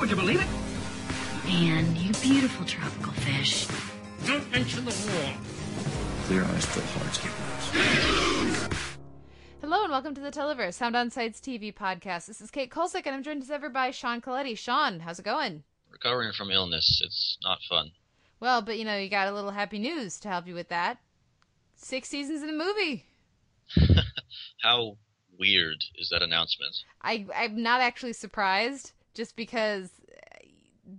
Would you believe it? Man, you beautiful tropical fish. Don't mention the war. Clear eyes, full hearts, get lost. Hello and welcome to the Televerse, Sound on Sight's TV podcast. This is Kate Kulzick and I'm joined as ever by Sean Colletti. Sean, how's it going? recovering from illness. It's not fun. Well, but you know, you got a little happy news to help you with that. Six seasons in the movie. How weird is that announcement? I I'm not actually surprised, just because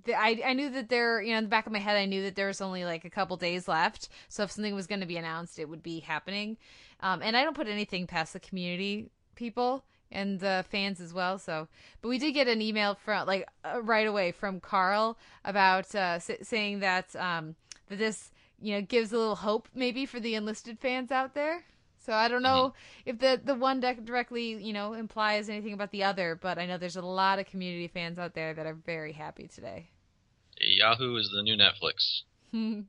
the, I I knew that there, you know, in the back of my head, I knew that there was only like a couple days left. So if something was going to be announced, it would be happening. Um, and I don't put anything past the community people and the fans as well. So, but we did get an email from like uh, right away from Carl about uh, s- saying that um, that this you know gives a little hope maybe for the enlisted fans out there. So I don't mm-hmm. know if the the one deck directly you know implies anything about the other, but I know there's a lot of community fans out there that are very happy today. Yahoo is the new Netflix.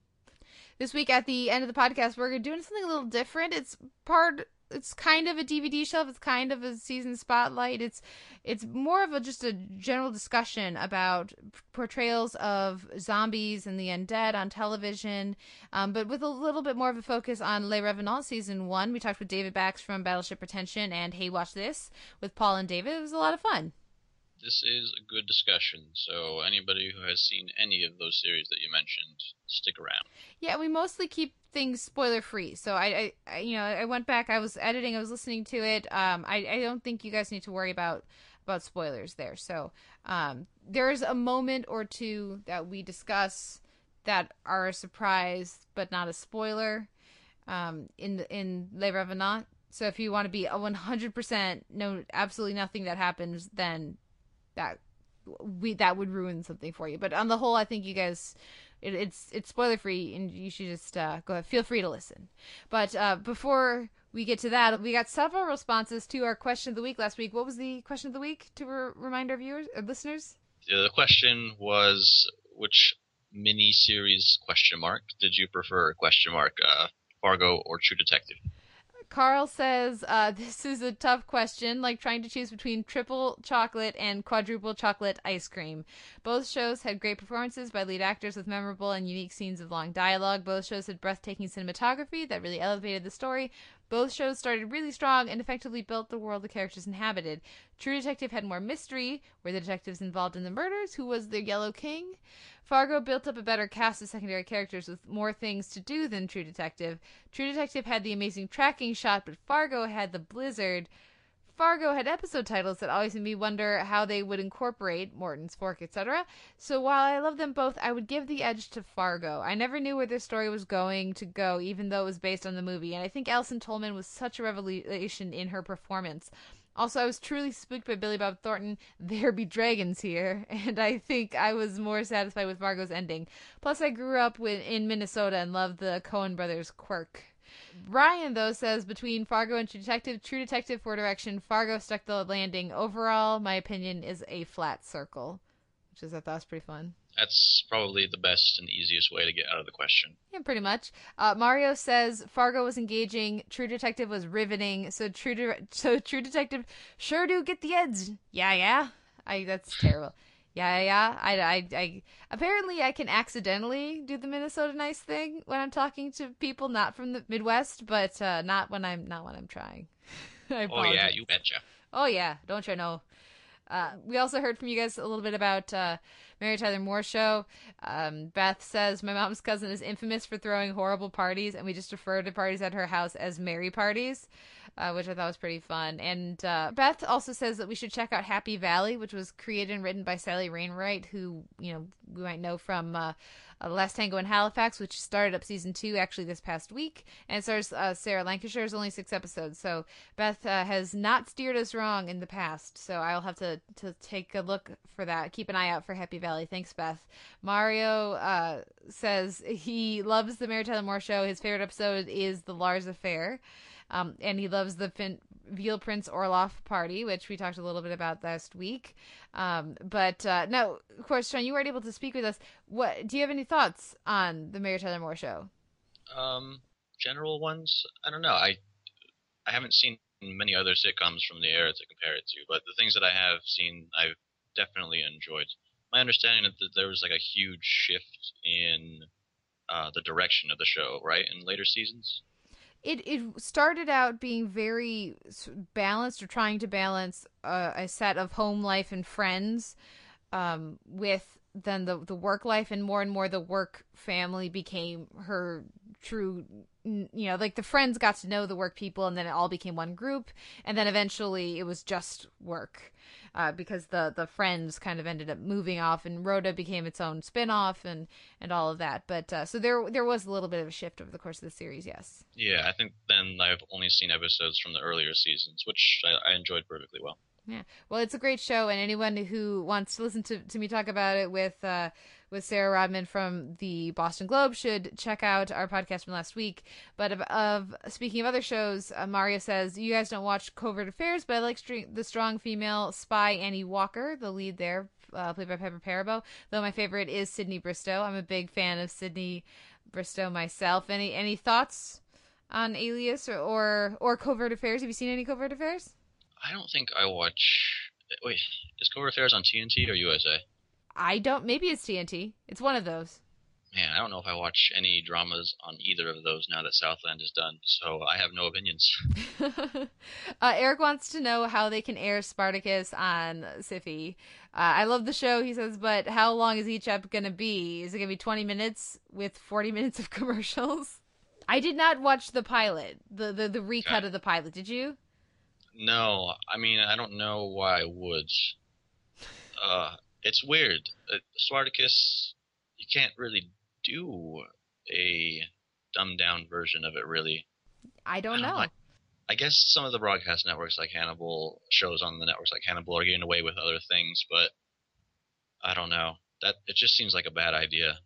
This week at the end of the podcast, we're doing something a little different. It's part. It's kind of a DVD shelf. It's kind of a season spotlight. It's it's more of a just a general discussion about portrayals of zombies and the undead on television, um, but with a little bit more of a focus on Les Revenants season one. We talked with David Bax from Battleship Pretension and Hey Watch This with Paul and David. It was a lot of fun. This is a good discussion, so anybody who has seen any of those series that you mentioned, stick around. Yeah, we mostly keep things spoiler free. So I, I, I, you know, I went back. I was editing. I was listening to it. Um, I, I don't think you guys need to worry about about spoilers there. So, um, there's a moment or two that we discuss that are a surprise but not a spoiler. Um, in the in Les Revenants. So if you want to be a 100% no, absolutely nothing that happens, then that we that would ruin something for you. But on the whole, I think you guys it, it's it's spoiler free, and you should just uh, go ahead, feel free to listen. But uh, before we get to that, we got several responses to our question of the week last week. What was the question of the week to re- remind our viewers or listeners? The the question was which mini series question mark did you prefer question mark uh, Fargo or True Detective? Carl says, uh, This is a tough question, like trying to choose between triple chocolate and quadruple chocolate ice cream. Both shows had great performances by lead actors with memorable and unique scenes of long dialogue. Both shows had breathtaking cinematography that really elevated the story. Both shows started really strong and effectively built the world the characters inhabited. True Detective had more mystery, were the detectives involved in the murders, who was the Yellow King. Fargo built up a better cast of secondary characters with more things to do than True Detective. True Detective had the amazing tracking shot, but Fargo had the blizzard. Fargo had episode titles that always made me wonder how they would incorporate Morton's Fork, etc. So while I love them both, I would give the edge to Fargo. I never knew where their story was going to go, even though it was based on the movie, and I think Allison Tolman was such a revelation in her performance. Also, I was truly spooked by Billy Bob Thornton. There be dragons here, and I think I was more satisfied with Fargo's ending. Plus, I grew up with, in Minnesota and loved the Coen brothers' quirk. Ryan, though, says between Fargo and True Detective, True Detective for direction, Fargo stuck the landing. Overall, my opinion is a flat circle, which is I thought was pretty fun. That's probably the best and easiest way to get out of the question. Yeah, pretty much. Uh, Mario says Fargo was engaging, True Detective was riveting. So True, De- so True Detective sure do get the edge. Yeah, yeah. I that's terrible. Yeah, yeah. I, I, I, apparently I can accidentally do the Minnesota nice thing when I'm talking to people not from the Midwest, but uh, not when I'm not when I'm trying. Oh yeah, you betcha. Oh yeah, don't you know? Uh, we also heard from you guys a little bit about uh, Mary Tyler Moore show. Um, Beth says my mom's cousin is infamous for throwing horrible parties, and we just refer to parties at her house as Mary parties. Uh, which I thought was pretty fun. And uh, Beth also says that we should check out Happy Valley, which was created and written by Sally Wainwright, who you know we might know from uh, uh, Last Tango in Halifax, which started up season two actually this past week, and stars uh, Sarah Lancashire. It's only six episodes, so Beth uh, has not steered us wrong in the past. So I'll have to to take a look for that. Keep an eye out for Happy Valley. Thanks, Beth. Mario says he loves the Mary Tyler Moore Show. His favorite episode is the Lars Affair. Um, and he loves the fin- Veal Prince Orloff party, which we talked a little bit about last week. Um, but uh, no, of course, Sean, you weren't able to speak with us. What do you have any thoughts on the Mary Tyler Moore show? Um, general ones, I don't know. I I haven't seen many other sitcoms from the era to compare it to, but the things that I have seen, I've definitely enjoyed. My understanding is that there was like a huge shift in uh, the direction of the show, right, in later seasons. It it started out being very balanced or trying to balance uh, a set of home life and friends um, with then the the work life and more and more the work family became her true you know like the friends got to know the work people and then it all became one group and then eventually it was just work uh, because the the friends kind of ended up moving off and Rhoda became its own spin-off and and all of that but uh, so there there was a little bit of a shift over the course of the series yes Yeah, I think then I've only seen episodes from the earlier seasons, which I, I enjoyed perfectly well. Yeah. Well, it's a great show, and anyone who wants to listen to, to me talk about it with uh, with Sarah Rodman from the Boston Globe should check out our podcast from last week. But of, of speaking of other shows, uh, Mario says you guys don't watch Covert Affairs, but I like the strong female spy Annie Walker, the lead there, uh, played by Piper Perabo. Though my favorite is Sydney Bristow. I'm a big fan of Sydney Bristow myself. Any any thoughts on Alias or or, or Covert Affairs? Have you seen any Covert Affairs? I don't think I watch. Wait, is Covert Affairs on TNT or USA? I don't. Maybe it's TNT. It's one of those. Man, I don't know if I watch any dramas on either of those now that Southland is done, so I have no opinions. uh, Eric wants to know how they can air Spartacus on Syfy. Uh, I love the show, he says, but how long is each ep going to be? Is it going to be 20 minutes with 40 minutes of commercials? I did not watch the pilot, the the, the recut Okay. of the pilot. Did you? No, I mean I don't know why I would. Uh, it's weird. Uh, Spartacus, you can't really do a dumbed down version of it, really. I don't I don't know. like- I guess some of the broadcast networks like Hannibal shows on the networks like Hannibal are getting away with other things, but I don't know. That it just seems like a bad idea.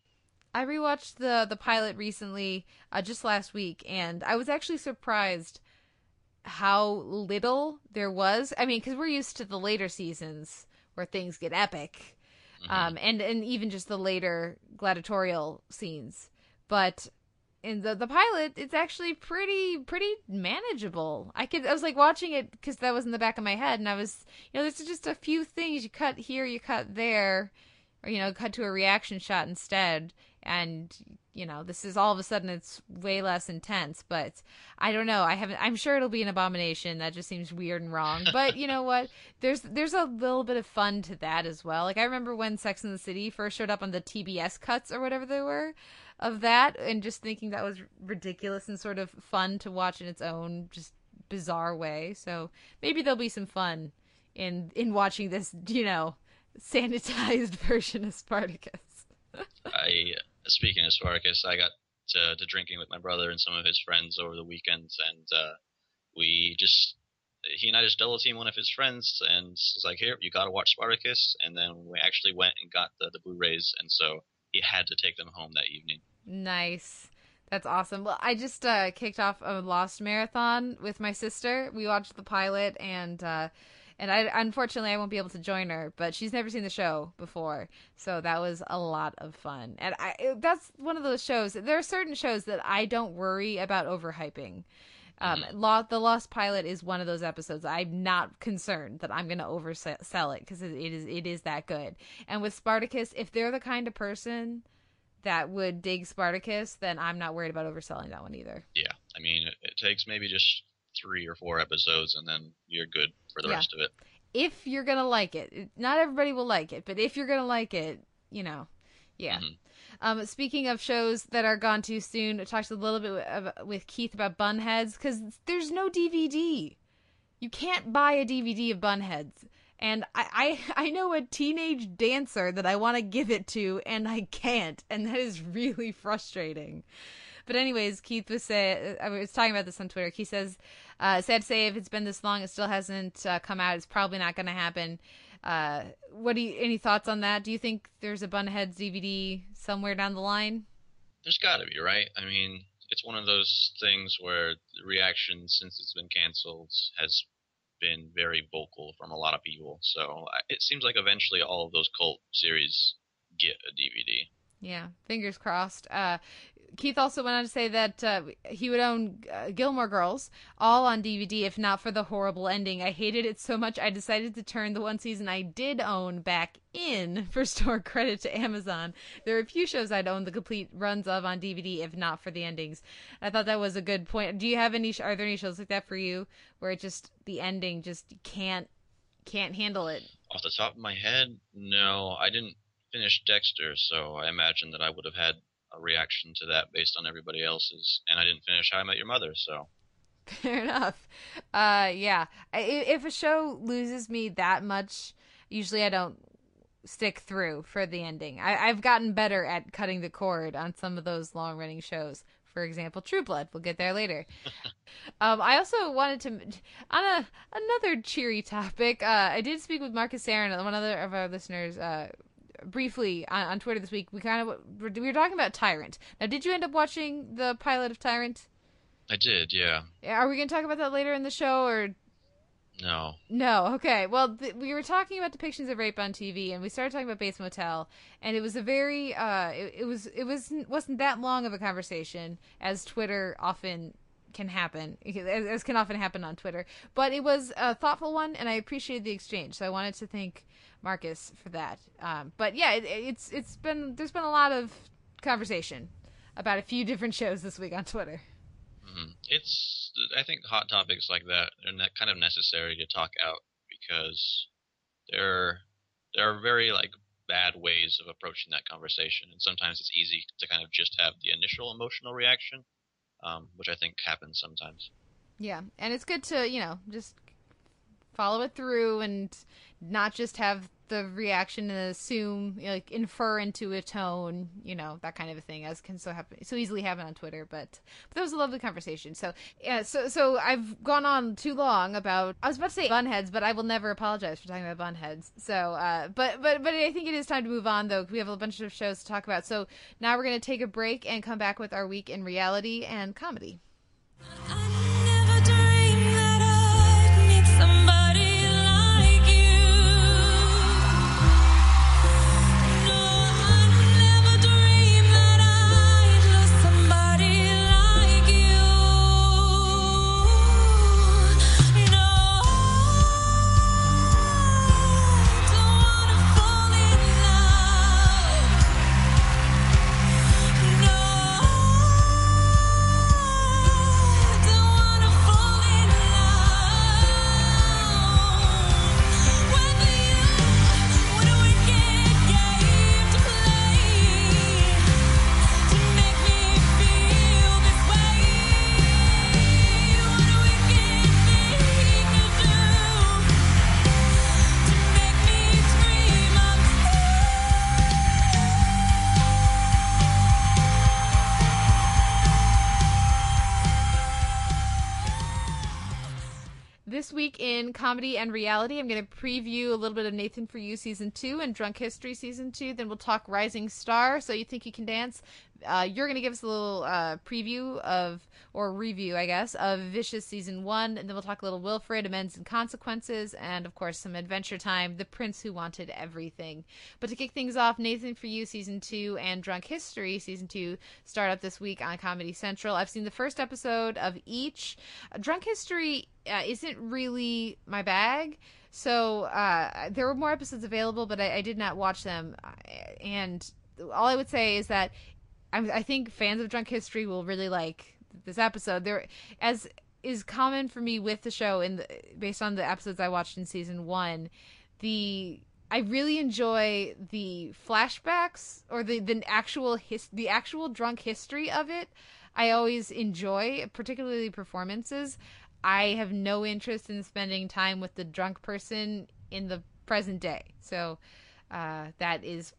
I rewatched the the pilot recently, uh, just last week, and I was actually surprised how little there was. I mean, because we're used to the later seasons where things get epic, um, and and even just the later gladiatorial scenes. But in the the pilot, it's actually pretty pretty manageable. I could I was like watching it because that was in the back of my head, and I was you know there's just a few things. You cut here, you cut there, or you know cut to a reaction shot instead. And you know this is all of a sudden it's way less intense but i don't know. I haven't i'm sure it'll be an abomination. That just seems weird and wrong. But you know what? There's there's a little bit of fun to that as well. Like i remember when sex in the city first showed up on the tbs cuts or whatever they were of that and just thinking that was ridiculous and sort of fun to watch in its own just bizarre way. So maybe there'll be some fun in in watching this you know sanitized version of spartacus. I speaking of Spartacus, I got to, to drinking with my brother and some of his friends over the weekends, and uh, we just he and I just double team one of his friends, and was like, "Here, you got to watch Spartacus." And then we actually went and got the the Blu-rays, and so he had to take them home that evening. Nice. That's awesome. Well, I just uh, kicked off a Lost marathon with my sister. We watched the pilot, and uh, and I unfortunately I won't be able to join her, but she's never seen the show before, so that was a lot of fun. And I that's one of those shows. There are certain shows that I don't worry about overhyping. Um, Lo- the Lost Pilot is one of those episodes. I'm not concerned that I'm going to oversell it because it, is it is that good. And with Spartacus, if they're the kind of person that would dig Spartacus, then I'm not worried about overselling that one either. Yeah, I mean, it takes maybe just three or four episodes, and then you're good for the Yeah. rest of it. If you're gonna like it, not everybody will like it, but if you're gonna like it, you know, Yeah. Mhm. Um, speaking of shows that are gone too soon, I talked a little bit with, with Keith about Bunheads because there's no DVD. You can't buy a DVD of Bunheads. And I, I, I know a teenage dancer that I want to give it to, and I can't. And that is really frustrating. But anyways, Keith was say I was talking about this on Twitter. He says, uh, "Sad to say, if it's been this long, it still hasn't uh, come out. It's probably not going to happen." Uh, what do you? Any thoughts on that? Do you think there's a Bunheads DVD somewhere down the line? There's got to be, right? I mean, it's one of those things where the reaction since it's been canceled has been very vocal from a lot of people. So it seems like eventually all of those cult series get a DVD. Yeah, fingers crossed. Uh, Keith also went on to say that uh, he would own uh, Gilmore Girls all on DVD if not for the horrible ending. I hated it so much I decided to turn the one season I did own back in for store credit to Amazon. There are a few shows I'd own the complete runs of on DVD if not for the endings. I thought that was a good point. Do you have any? Are there any shows like that for you where it just the ending just can't can't handle it? Off the top of my head, no, I didn't finish Dexter, so I imagine that I would have had a reaction to that based on everybody else's. And I didn't finish How I Met Your Mother, so Fair enough. Uh, yeah. If a show loses me that much, usually I don't stick through for the ending. I, I've gotten better at cutting the cord on some of those long running shows. For example, True Blood. We'll get there later. um, I also wanted to, on a another cheery topic. Uh, I did speak with Marcus Aaron, one other of our listeners, uh, briefly on, on Twitter this week. We kind of we were talking about Tyrant. Now, did you end up watching the pilot of Tyrant? I did, yeah. Are we going to talk about that later in the show, or No. no? Okay. Well, th- we were talking about depictions of rape on TV, and we started talking about Bates Motel, and it was a very, uh, it, it was, it was wasn't that long of a conversation as Twitter often can happen, as, can often happen on Twitter. But it was a thoughtful one, and I appreciated the exchange. So I wanted to thank Marcus for that. Um, but yeah, it, it's it's been there's been a lot of conversation about a few different shows this week on Twitter. Mhm. It's I think hot topics like that are ne- kind of necessary to talk out because there there are very like bad ways of approaching that conversation, and sometimes it's easy to kind of just have the initial emotional reaction, um, which I think happens sometimes. Yeah, and it's good to you know just follow it through and not just have the reaction and assume like infer into a tone, you know, that kind of a thing, as can so happen so easily happen on Twitter. But, but that was a lovely conversation. So yeah, so so I've gone on too long about I was about to say bunheads, but I will never apologize for talking about bunheads. So uh, but but but I think it is time to move on though. We have a bunch of shows to talk about. So now we're gonna take a break and come back with our week in reality and comedy. Comedy and reality, I'm going to preview a little bit of Nathan for You season two and Drunk History season two. Then we'll talk Rising Star. So you think you can dance? Uh, you're going to give us a little uh, preview of or review, I guess, of Vicious season one, and then we'll talk a little Wilfred, Amends and Consequences, and of course some Adventure Time, The Prince Who Wanted Everything. But to kick things off, Nathan for You season two and Drunk History season two start up this week on Comedy Central. I've seen the first episode of each. Drunk History uh, isn't really my bag. So uh, there were more episodes available, but I, I did not watch them. And all I would say is that I, I think fans of Drunk History will really like this episode. There, as is common for me with the show, in based on the episodes I watched in season one, the I really enjoy the flashbacks or the the actual his, the actual drunk history of it. I always enjoy, particularly performances. I have no interest in spending time with the drunk person in the present day. So uh, that is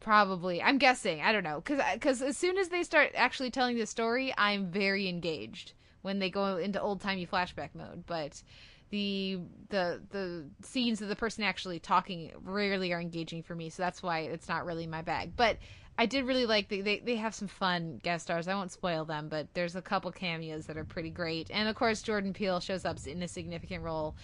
probably I'm guessing I don't know because because as soon as they start actually telling the story, I'm very engaged when they go into old timey flashback mode. But the the the scenes of the person actually talking rarely are engaging for me, so that's why it's not really my bag. But I did really like the, they they have some fun guest stars. I won't spoil them, but there's a couple cameos that are pretty great, and of course Jordan Peele shows up in a significant role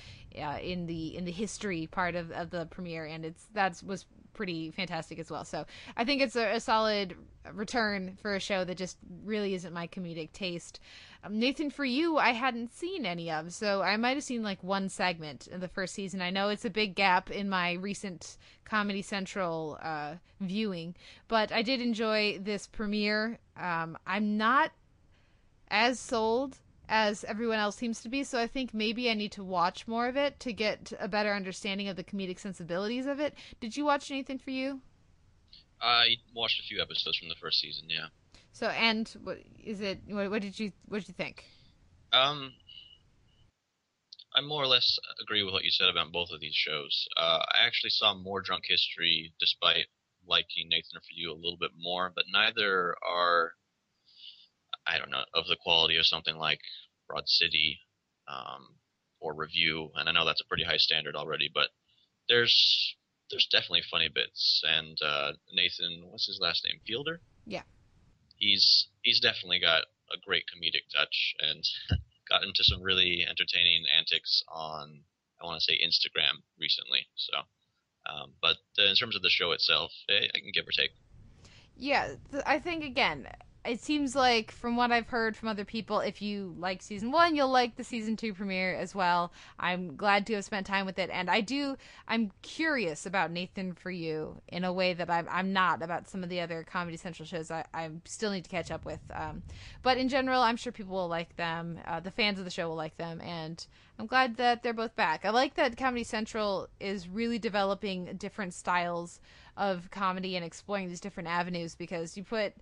uh, in the in the history part of, of the premiere, and it's that was pretty fantastic as well. So I think it's a, a solid return for a show that just really isn't my comedic taste. Um, Nathan, for you, I hadn't seen any of, so I might have seen like one segment in the first season. I know it's a big gap in my recent Comedy Central uh, viewing, but I did enjoy this premiere. Um, I'm not as sold as everyone else seems to be, so I think maybe I need to watch more of it to get a better understanding of the comedic sensibilities of it. Did you watch anything for you? I watched a few episodes from the first season. Yeah. So, and what is it? What, what did you What did you think? Um, I more or less agree with what you said about both of these shows. Uh, I actually saw more Drunk History, despite liking Nathan for You a little bit more, but neither are, I don't know, of the quality of something like Broad City um, or Review. And I know that's a pretty high standard already, but there's there's definitely funny bits. And uh, Nathan, what's his last name? Fielder. Yeah he's he's definitely got a great comedic touch and got into some really entertaining antics on I want to say Instagram recently. So, um, but in terms of the show itself, eh, I can give or take. Yeah, I think again, it seems like from what I've heard from other people, if you like season one, you'll like the season two premiere as well. I'm glad to have spent time with it, and I do. I'm curious about Nathan for you in a way that I'm, I'm not about some of the other Comedy Central shows. I, I still need to catch up with. Um, but in general, I'm sure people will like them. Uh, the fans of the show will like them, and I'm glad that they're both back. I like that Comedy Central is really developing different styles of comedy and exploring these different avenues because you put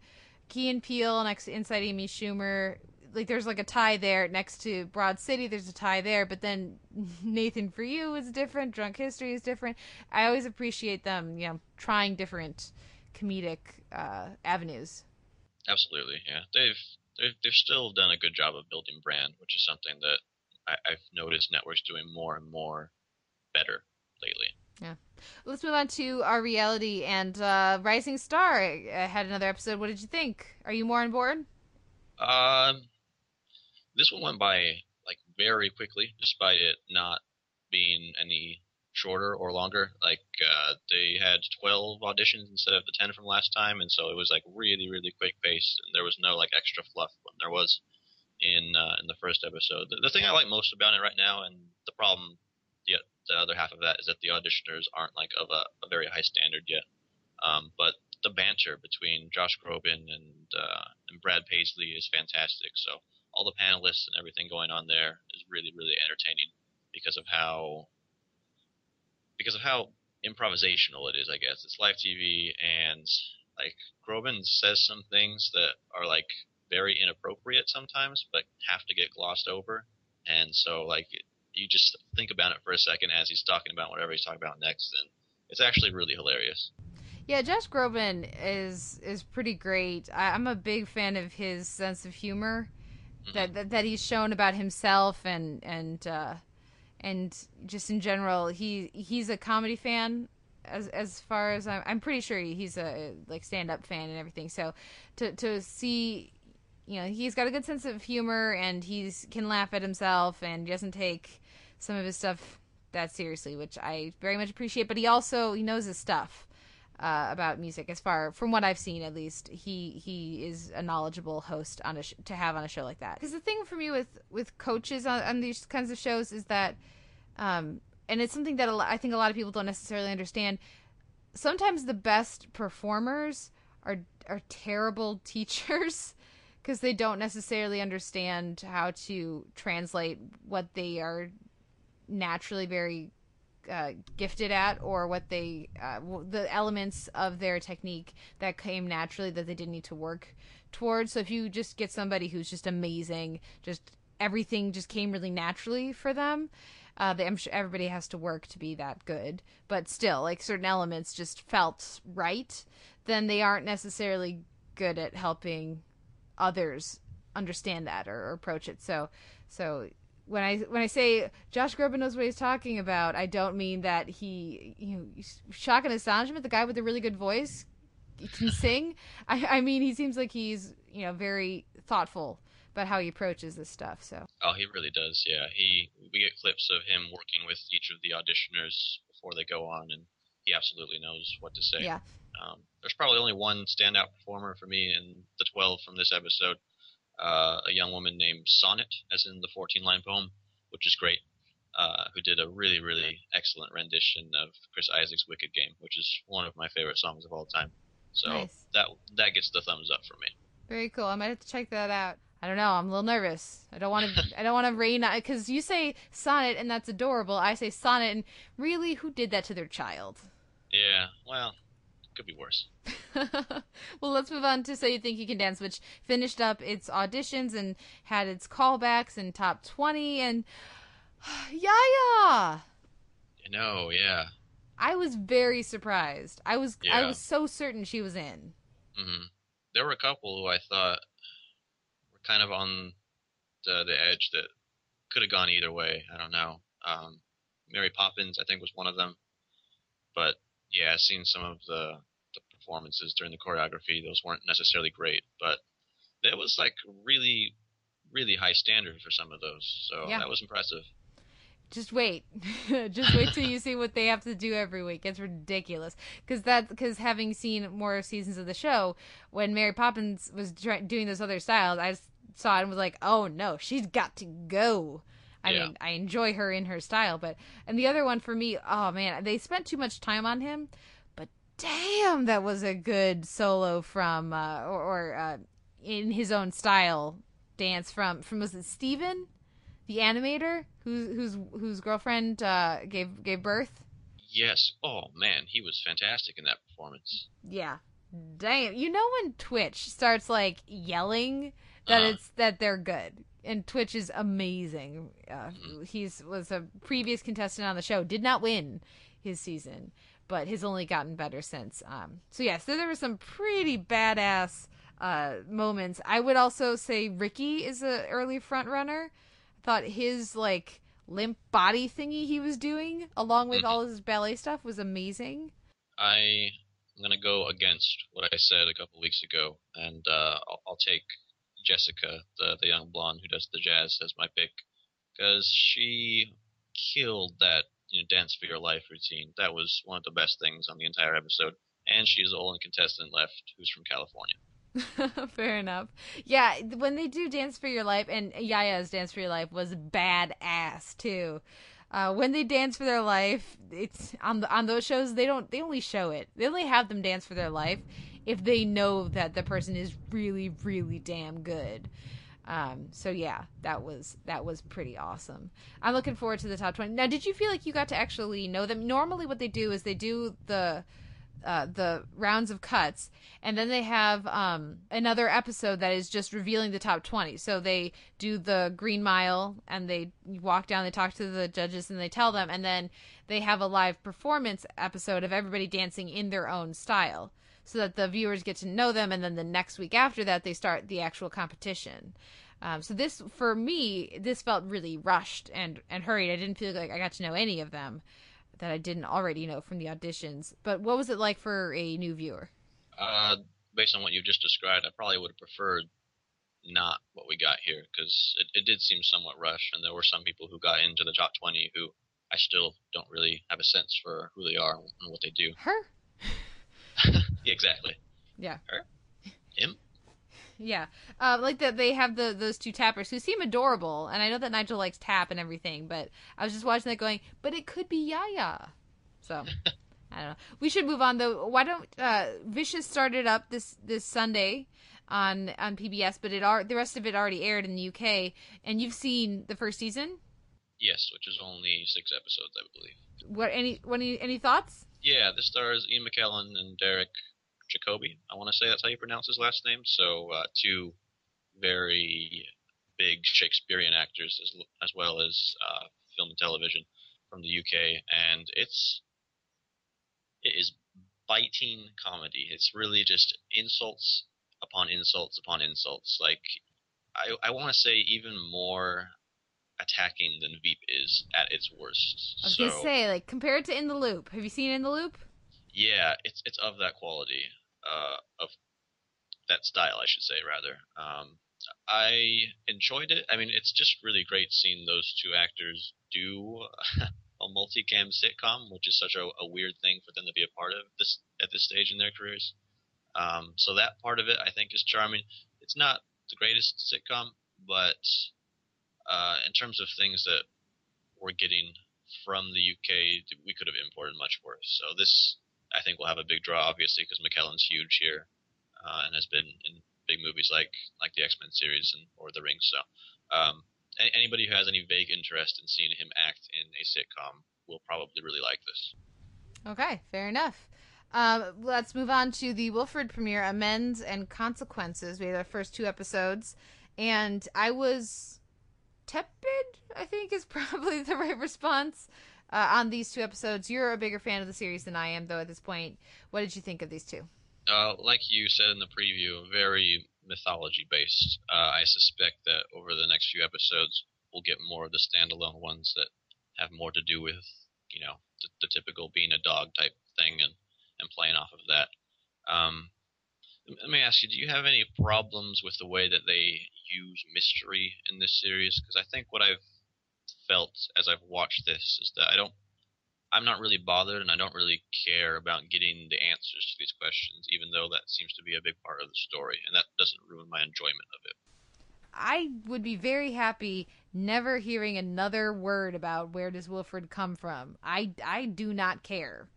Key and Peele next to Inside Amy Schumer. Like there's like a tie there next to Broad City. There's a tie there, but then Nathan for You is different. Drunk History is different. I always appreciate them, you know, trying different comedic uh, avenues. Absolutely, yeah. They've they've they've still done a good job of building brand, which is something that I, I've noticed networks doing more and more better lately. Yeah. Let's move on to our reality and uh, Rising Star had another episode. What did you think? Are you more on board? Um, this one went by like very quickly, despite it not being any shorter or longer. Like uh, they had 12 auditions instead of the 10 from last time, and so it was like really, really quick pace, and there was no like extra fluff when there was in uh, in the first episode. The, the thing I like most about it right now, and the problem the, the other half of that is that the auditioners aren't like of a, a very high standard yet. Um, but the banter between Josh Groban and uh, and Brad Paisley is fantastic. So all the panelists and everything going on there is really really entertaining because of how because of how improvisational it is. I guess it's live TV and like Groban says some things that are like very inappropriate sometimes, but have to get glossed over. And so like you just think about it for a second as he's talking about whatever he's talking about next, and it's actually really hilarious. Yeah, Josh Groban is is pretty great. I, am a big fan of his sense of humor mm-hmm. that, that, that he's shown about himself and and uh, and just in general. He he's a comedy fan as as far as I'm, I'm pretty sure he's a like stand up fan and everything. So to to see you know he's got a good sense of humor and he's can laugh at himself and doesn't take some of his stuff that seriously, which I very much appreciate. But he also he knows his stuff uh, about music. As far from what I've seen, at least he he is a knowledgeable host on a sh- to have on a show like that. Because the thing for me with with coaches on, on these kinds of shows is that, um, and it's something that I think a lot of people don't necessarily understand. Sometimes the best performers are are terrible teachers because they don't necessarily understand how to translate what they are naturally very uh, gifted at or what they uh, the elements of their technique that came naturally that they didn't need to work towards. So if you just get somebody who's just amazing, just everything just came really naturally for them. Uh, they, I'm sure everybody has to work to be that good, but still, like certain elements just felt right. Then they aren't necessarily good at helping others understand that or, or approach it. So, so when I when I say Josh Groban knows what he's talking about, I don't mean that he you know shock and astonishment. The guy with the really good voice can sing. I, I mean, he seems like he's you know very thoughtful about how he approaches this stuff. So Oh, he really does. Yeah, he. We get clips of him working with each of the auditioners before they go on, and he absolutely knows what to say. yeah, Um, there's probably only one standout performer for me in the 12 from this episode. Uh, a young woman named Sonnet, as in the 14 line poem, which is great, uh, who did a really, really excellent rendition of Chris Isaak's Wicked Game, which is one of my favorite songs of all time. So Nice. that that gets the thumbs up for me. very cool. I might have to check that out. I don't know. I'm a little nervous. I don't want to. I don't want to rain because you say sonnet and that's adorable. I say sonnet and really, who did that to their child? Yeah, well, could be worse. well, let's move on to So You Think You Can Dance, which finished up its auditions and had its callbacks and top 20. And Yaya! You know, yeah. I was very surprised. I was I was so certain she was in. hmm There were a couple who I thought were kind of on the, the edge that could have gone either way. I don't know. Um, Mary Poppins, I think, was one of them. But yeah, seeing some of the, the performances during the choreography, those weren't necessarily great. But it was like really, really high standard for some of those. So Yeah. that was impressive. Just wait, just wait till you see what they have to do every week. It's ridiculous because that because having seen more seasons of the show, when Mary Poppins was try- doing those other styles, I saw it and was like, oh no, she's got to go. I Yeah. mean, I enjoy her in her style, but and the other one for me, oh man, they spent too much time on him, but damn, that was a good solo from uh, or, or uh, in his own style dance from from was it Steven? the animator whose whose whose girlfriend uh, gave gave birth. Yes. Oh man, he was fantastic in that performance. Yeah, damn. You know when Twitch starts like yelling that Uh-huh. it's that they're good, and Twitch is amazing. Uh, He's was a previous contestant on the show, did not win his season, but has only gotten better since. Um, so yeah, so there were some pretty badass uh, moments. I would also say Ricky is a early front runner. I thought his like limp body thingy he was doing along with all his ballet stuff was amazing. I am gonna go against what I said a couple weeks ago, and uh, I'll, I'll take Jessica, the the young blonde who does the jazz, as my pick, because she killed that you know dance for your life routine. That was one of the best things on the entire episode, and she's the only contestant left who's from California. Fair enough. Yeah, when they do Dance for Your Life, and Yaya's Dance for Your Life was badass too. Uh, when they dance for their life, it's on the, on those shows. They don't. They only show it. They only have them dance for their life if they know that the person is really, really damn good. Um, so yeah, that was that was pretty awesome. I'm looking forward to the top twenty. Now, did you feel like you got to actually know them? Normally, what they do is they do the uh, the rounds of cuts, and then they have um, another episode that is just revealing the top 20. So they do the Green Mile, and they walk down, they talk to the judges, and they tell them, and then they have a live performance episode of everybody dancing in their own style, so that the viewers get to know them, and then the next week after that, they start the actual competition. Um, so this, for me, this felt really rushed and and hurried. I didn't feel like I got to know any of them that I didn't already know from the auditions. But what was it like for a new viewer? Uh, based on what you just described, I probably would have preferred not what we got here because it, it did seem somewhat rushed, and there were some people who got into the top 20 who I still don't really have a sense for who they are and what they do. Her? Yeah, exactly. Yeah. Her? Him? Yeah, uh, like that they have the those two tappers who seem adorable, and I know that Nigel likes tap and everything, but I was just watching that going, but it could be Yaya. So I don't know. We should move on though. Why don't uh, Vicious started up this this Sunday on on PBS, but it are the rest of it already aired in the UK, and you've seen the first season. Yes, which is only six episodes, I believe. What any what any any thoughts? Yeah, this stars Ian McKellen and Derek Jacobi. I want to say that's how you pronounce his last name. So uh, two very big Shakespearean actors as as well as uh, film and television from the UK, and it's it is biting comedy. It's really just insults upon insults upon insults. Like I I want to say even more attacking than Veep is at its worst. I was so, gonna say, like, compared to In the Loop. Have you seen In the Loop? Yeah, it's it's of that quality, uh, of that style, I should say, rather. Um, I enjoyed it. I mean, it's just really great seeing those two actors do a multicam sitcom, which is such a, a weird thing for them to be a part of this at this stage in their careers. Um, so that part of it, I think, is charming. It's not the greatest sitcom, but uh, in terms of things that we're getting from the UK, we could have imported much worse. So this, I think, will have a big draw, obviously, because McKellen's huge here uh, and has been in big movies like like the X Men series and or The Ring. So um, anybody who has any vague interest in seeing him act in a sitcom will probably really like this. Okay, fair enough. Um, let's move on to the Wilfred premiere, Amends and Consequences. We had our first two episodes, and I was tepid, I think is probably the right response uh, on these two episodes. You're a bigger fan of the series than I am, though, at this point. What did you think of these two? Uh, like you said in the preview, very mythology based. Uh, I suspect that over the next few episodes, we'll get more of the standalone ones that have more to do with, you know, the, the typical being a dog type thing and, and playing off of that. Um, let me ask you, do you have any problems with the way that they use mystery in this series? Because I think what I've felt as I've watched this is that I don't, I'm not really bothered, and I don't really care about getting the answers to these questions, even though that seems to be a big part of the story, and that doesn't ruin my enjoyment of it. I would be very happy never hearing another word about where does Wilfred come from. I I do not care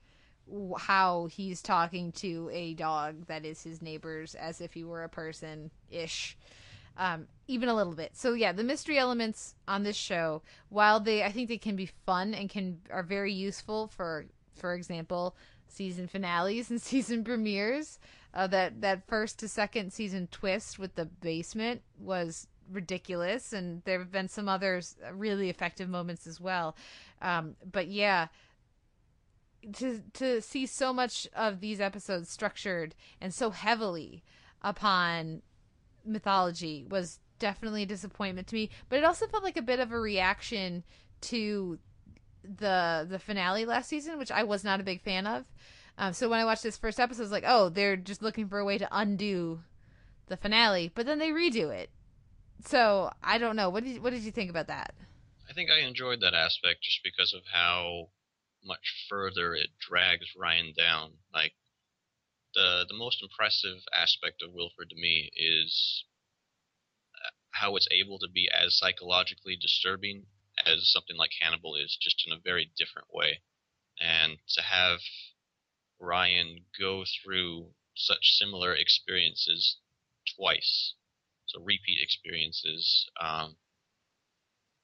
how he's talking to a dog that is his neighbor's as if he were a person ish um, even a little bit. So yeah the mystery elements on this show while they i think they can be fun and can are very useful for for example season finales and season premieres uh, that that first to second season twist with the basement was ridiculous and there have been some others really effective moments as well. Um, but yeah to to see so much of these episodes structured and so heavily upon mythology was definitely a disappointment to me. But it also felt like a bit of a reaction to the the finale last season which i was not a big fan of. Um, so when i watched this first episode i was like oh they're just looking for a way to undo the finale but then they redo it. So i don't know. What did what did you think about that? I think i enjoyed that aspect just because of how much further it drags Ryan down. Like the the most impressive aspect of Wilfred to me is uh, how it's able to be as psychologically disturbing as something like Hannibal is, just in a very different way. And to have Ryan go through such similar experiences twice, so repeat experiences, um,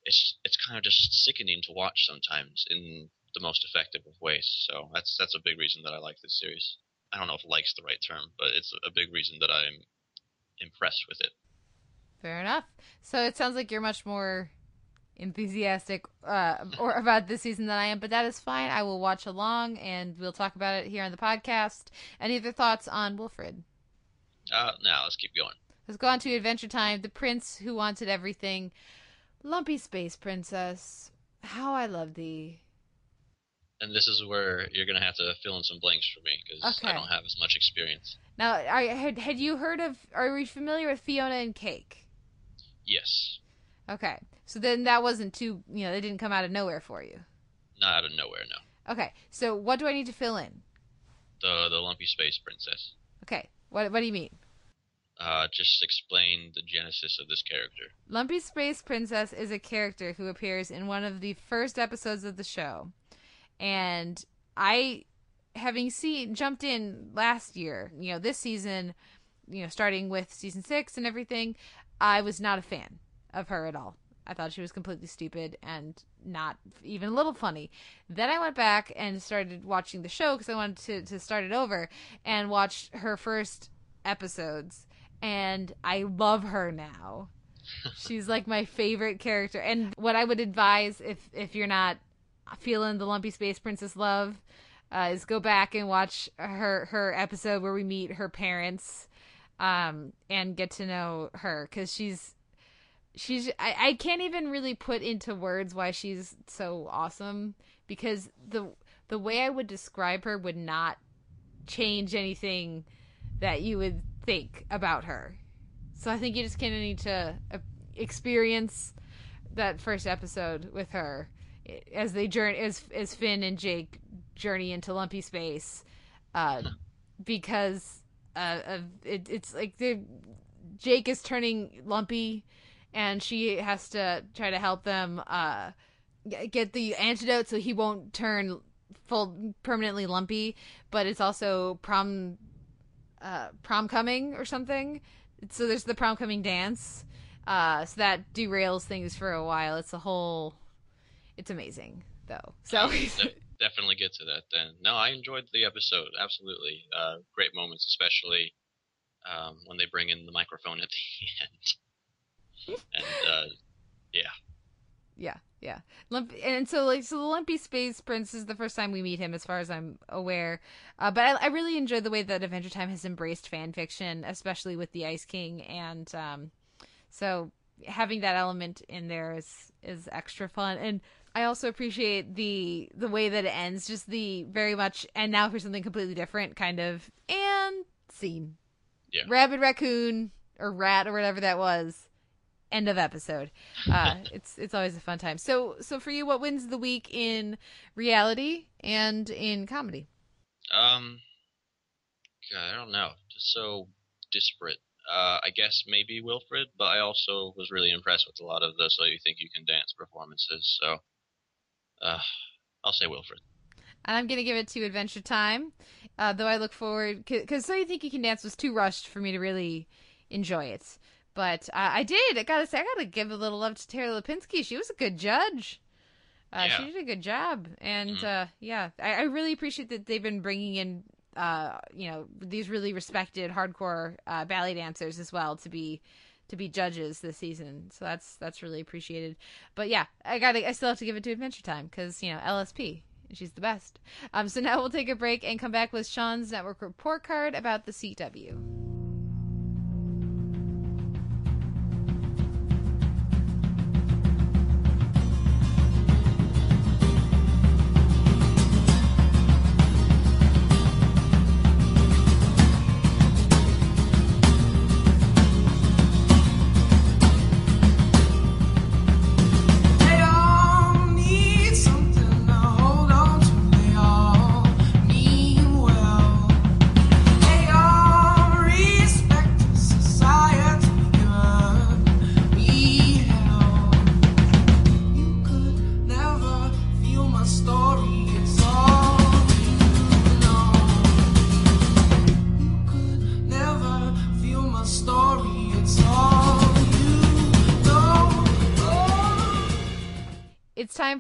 it's it's kind of just sickening to watch sometimes. In the most effective of ways. So that's that's a big reason that I like this series. I don't know if "like's" the right term, but it's a big reason that I'm impressed with it. Fair enough. So it sounds like you're much more enthusiastic uh, or about this season than I am, but that is fine. I will watch along, and we'll talk about it here on the podcast. Any other thoughts on Wilfred? Uh, now let's keep going. Let's go on to Adventure Time. The Prince Who Wanted Everything. Lumpy Space Princess. How I love thee and this is where you're going to have to fill in some blanks for me because okay. I don't have as much experience. Now, I had had you heard of? Are you familiar with Fiona and Cake? Yes. Okay, so then that wasn't too. You know, they didn't come out of nowhere for you. Not out of nowhere, no. Okay, so what do I need to fill in? The the lumpy space princess. Okay, what what do you mean? Uh, just explain the genesis of this character. Lumpy Space Princess is a character who appears in one of the first episodes of the show and I having seen jumped in last year, you know, this season, you know, starting with season 6 and everything, I was not a fan of her at all. I thought she was completely stupid and not even a little funny. Then I went back and started watching the show because I wanted to, to start it over and watched her first episodes. And I love her now. She's like my favorite character. And what I would advise if if you're not feeling the Lumpy Space Princess love uh, is go back and watch her her episode where we meet her parents um, and get to know her because she's she's I, I can't even really put into words why she's so awesome because the the way I would describe her would not change anything that you would think about her. So I think you just kind of need to uh, experience that first episode with her as they journey as as Finn and Jake journey into lumpy space uh because uh of it, it's like the Jake is turning lumpy and she has to try to help them uh get the antidote so he won't turn full permanently lumpy but it's also prom uh prom coming or something. So there's the prom coming dance uh so that derails things for a while. It's a whole it's amazing though so definitely get to that then. No, I enjoyed the episode. Absolutely. Uh, great moments, especially um, when they bring in the microphone at the end. and uh, yeah. Yeah, yeah. Lump- and so like so the Lumpy Space Prince is the first time we meet him, as far as I'm aware. Uh, but I, I really enjoy the way that Adventure Time has embraced fan fiction, especially with the Ice King, and um, so having that element in there is is extra fun. And I also appreciate the the way that it ends, just the very much and now for something completely different kind of and scene. Yeah. Rabbit raccoon or rat or whatever that was. End of episode. Uh, it's it's always a fun time. So so for you, what wins the week in reality and in comedy? Um, God, I don't know. Just so disparate. Uh, I guess maybe Wilfred, but I also was really impressed with a lot of the So You Think You Can Dance performances. So, uh, I'll say Wilfred. And I'm gonna give it to Adventure Time, uh, though I look forward because So You Think You Can Dance was too rushed for me to really enjoy it. But uh, I did. I gotta say, I gotta give a little love to Tara Lipinski. She was a good judge. Uh, Yeah. She did a good job, and Mhm. uh, yeah, I, I really appreciate that they've been bringing in, uh, you know, these really respected hardcore uh, ballet dancers as well to be to be judges this season. So that's that's really appreciated. But yeah, I got I still have to give it to Adventure Time because you know LSP. She's the best. Um, so now we'll take a break and come back with Sean's network report card about the CW.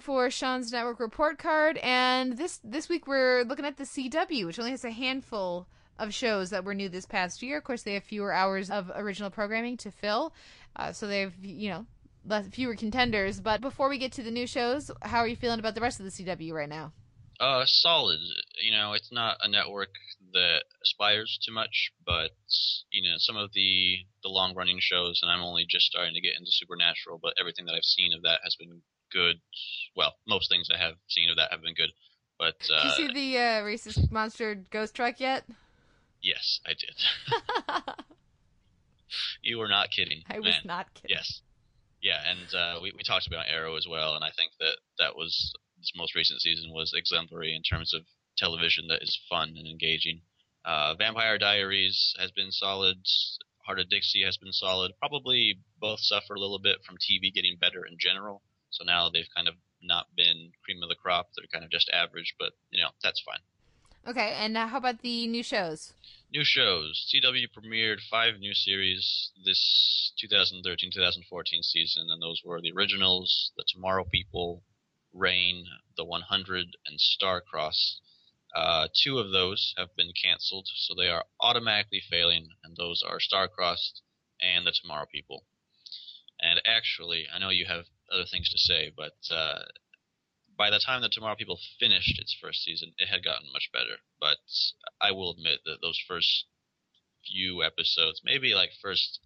For Sean's network report card, and this this week we're looking at the CW, which only has a handful of shows that were new this past year. Of course, they have fewer hours of original programming to fill, uh, so they have you know less, fewer contenders. But before we get to the new shows, how are you feeling about the rest of the CW right now? Uh, solid. You know, it's not a network that aspires too much, but you know, some of the the long running shows, and I'm only just starting to get into Supernatural, but everything that I've seen of that has been good. Well, most things I have seen of that have been good. But Did uh, you see the uh, racist monster ghost truck yet? yes, I did. you were not kidding. I was not kidding. Yes. Yeah, and uh, we we talked about Arrow as well, and I think that that was this most recent season was exemplary in terms of television that is fun and engaging. Uh, Vampire Diaries has been solid. Hart of Dixie has been solid. Probably both suffer a little bit from TV getting better in general. So now they've kind of not been cream of the crop. They're kind of just average, but you know that's fine. Okay, and uh, how about the new shows? New shows. CW premiered five new series this 2013-2014 season, and those were the originals, The Tomorrow People, Reign, The 100, and Starcross. Uh, two of those have been canceled, so they are automatically failing, and those are Starcrossed and The Tomorrow People. And actually, I know you have other things to say, but uh, by the time the Tomorrow People finished its first season, it had gotten much better. But I will admit that those first few episodes, maybe like first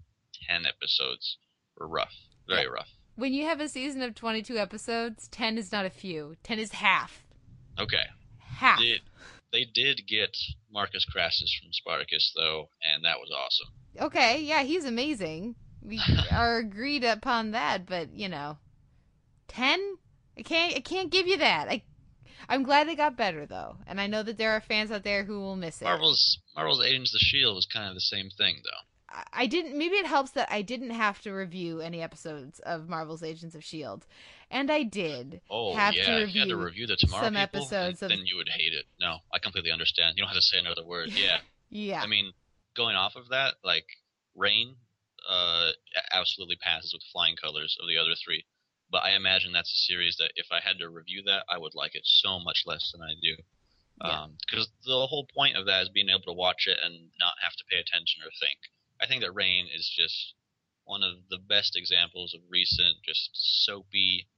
10 episodes, were rough. Very Yeah. rough. When you have a season of 22 episodes, 10 is not a few. 10 is half. Okay. Half. They, they did get Marcus Crassus from Spartacus, though, and that was awesome. Okay, yeah, he's amazing. We are agreed upon that, but you know, ten? I can't. I can't give you that. I. I'm glad they got better though, and I know that there are fans out there who will miss it. Marvel's Marvel's Agents of Shield was kind of the same thing, though. I- I didn't. Maybe it helps that I didn't have to review any episodes of Marvel's Agents of Shield, and I did Oh have yeah, to review, you had to review the Tomorrow some People, episodes then, of. then you would hate it. No, I completely understand. You don't have to say another word. Yeah. yeah. I mean, going off of that, like Reign, uh, absolutely passes with flying colors of the other three. But I imagine that's a series that if I had to review that, I would like it so much less than I do. Yeah. Because the whole point of that is being able to watch it and not have to pay attention or think. I think that Reign is just one of the best examples of recent, just soapy,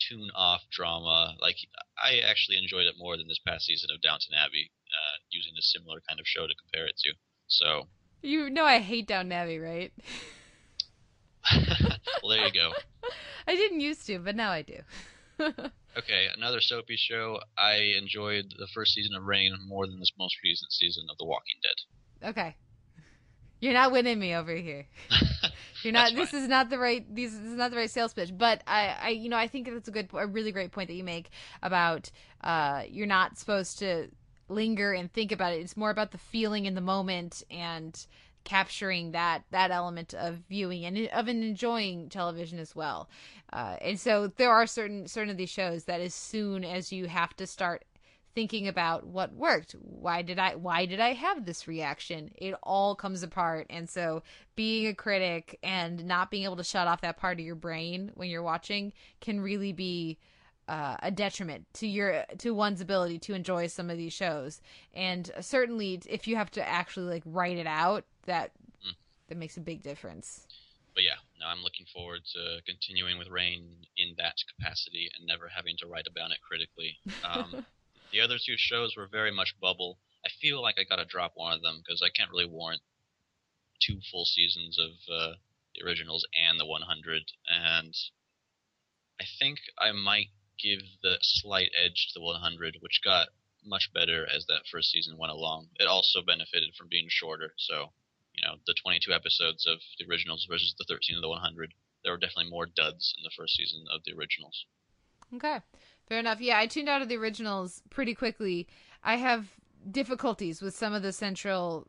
tune off drama. Like, I actually enjoyed it more than this past season of Downton Abbey, uh, using a similar kind of show to compare it to. So, You know I hate Downton Abbey, right? well, there you go. I didn't used to, but now I do. Okay, another soapy show. I enjoyed the first season of Reign more than this most recent season of The Walking Dead. Okay. You're not winning me over here. You're not. This is not the right. This is not the right sales pitch. But I, I, you know, I think that's a good, a really great point that you make about uh, you're not supposed to linger and think about it. It's more about the feeling in the moment and capturing that that element of viewing and of enjoying television as well. Uh, and so there are certain certain of these shows that as soon as you have to start thinking about what worked why did i why did i have this reaction? It all comes apart. And so being a critic and not being able to shut off that part of your brain when you're watching can really be uh, a detriment to your to one's ability to enjoy some of these shows. And certainly if you have to actually like write it out that Mm. that makes a big difference But yeah, no, I'm looking forward to continuing with Reign in that capacity and never having to write about it critically. Um, the other two shows were very much bubble. I feel like I got to drop one of them because I can't really warrant two full seasons of uh, the originals and the 100. And I think I might give the slight edge to the 100, which got much better as that first season went along. It also benefited from being shorter, so you know the 22 episodes of the originals versus the 13 of the 100. There were definitely more duds in the first season of the originals. Okay, fair enough. Yeah, I tuned out of the originals pretty quickly. I have difficulties with some of the central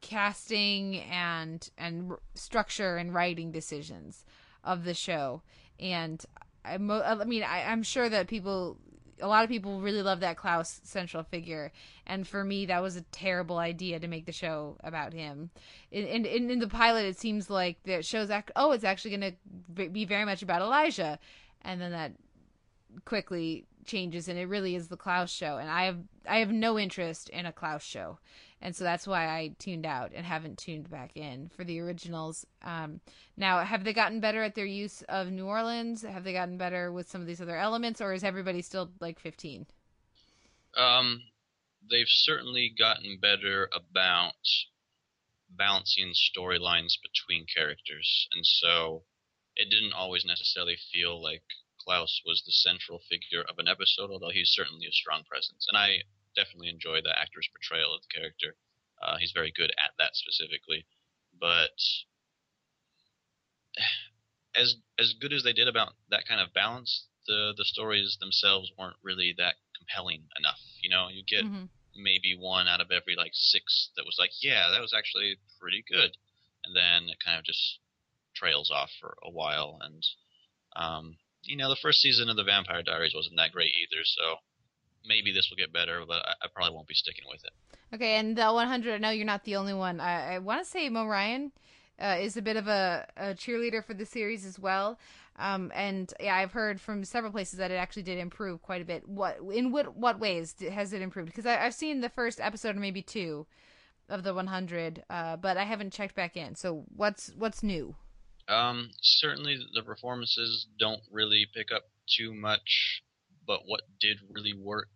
casting and and structure and writing decisions of the show, and I, mo- I mean, I, I'm sure that people. A lot of people really love that Klaus central figure, and for me, that was a terrible idea to make the show about him. In in, in, the pilot, it seems like the show's act. Oh, it's actually going to be very much about Elijah, and then that quickly changes and it really is the Klaus show and I have I have no interest in a Klaus show. And so that's why I tuned out and haven't tuned back in for the originals. Um, now, have they gotten better at their use of New Orleans? Have they gotten better with some of these other elements, or is everybody still like 15? Um, they've certainly gotten better about balancing storylines between characters, and so it didn't always necessarily feel like Klaus was the central figure of an episode, although he's certainly a strong presence. And I definitely enjoy the actor's portrayal of the character. Uh, he's very good at that specifically. But as as good as they did about that kind of balance, the the stories themselves weren't really that compelling enough. You know, you get Mhm. maybe one out of every like six that was like, yeah, that was actually pretty good, and then it kind of just trails off for a while. And um, you know, the first season of the Vampire Diaries wasn't that great either, so maybe this will get better, but I, I probably won't be sticking with it. Okay, and the 100. I know you're not the only one. I, I want to say Mo Ryan uh, is a bit of a, a cheerleader for the series as well. Um, and yeah, I've heard from several places that it actually did improve quite a bit. What in what what ways has it improved? Because I've seen the first episode or maybe two of the 100, uh, but I haven't checked back in. So what's what's new? Um, certainly the performances don't really pick up too much, but what did really work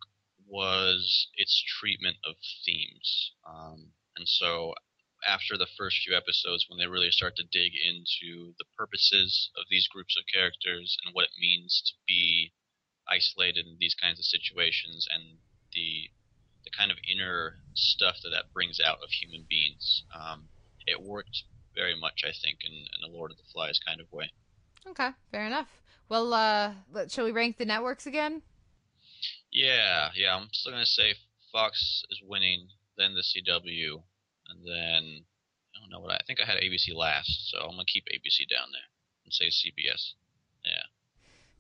was its treatment of themes. Um, and so after the first few episodes, when they really start to dig into the purposes of these groups of characters and what it means to be isolated in these kinds of situations and the the kind of inner stuff that that brings out of human beings, um, it worked very much, I think, in, in a Lord of the Flies kind of way. Okay, fair enough. Well, uh, shall we rank the networks again? Yeah, yeah. I'm still gonna say Fox is winning, then the CW, and then I don't know what I, I think I had ABC last, so I'm gonna keep ABC down there and say CBS. Yeah.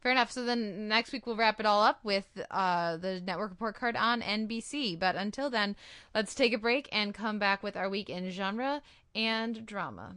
Fair enough. So then next week we'll wrap it all up with uh, the network report card on NBC. But until then, let's take a break and come back with our week in genre and drama.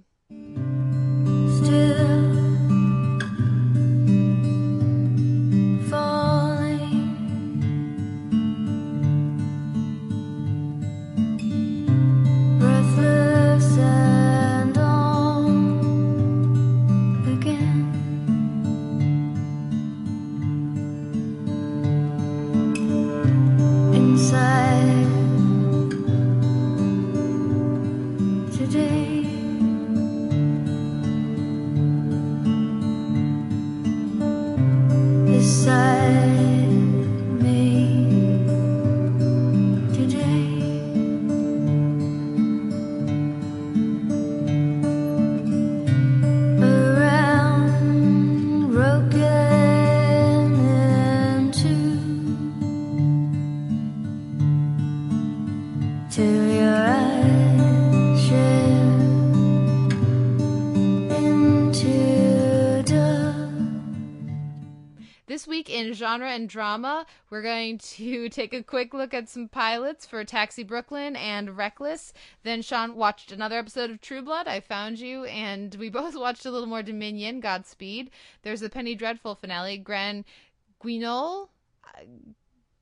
Genre and drama, we're going to take a quick look at some pilots for Taxi Brooklyn and Reckless. Then Sean watched another episode of True Blood, I Found You, and we both watched a little more Dominion, Godspeed. There's the Penny Dreadful finale, Grand Guignol?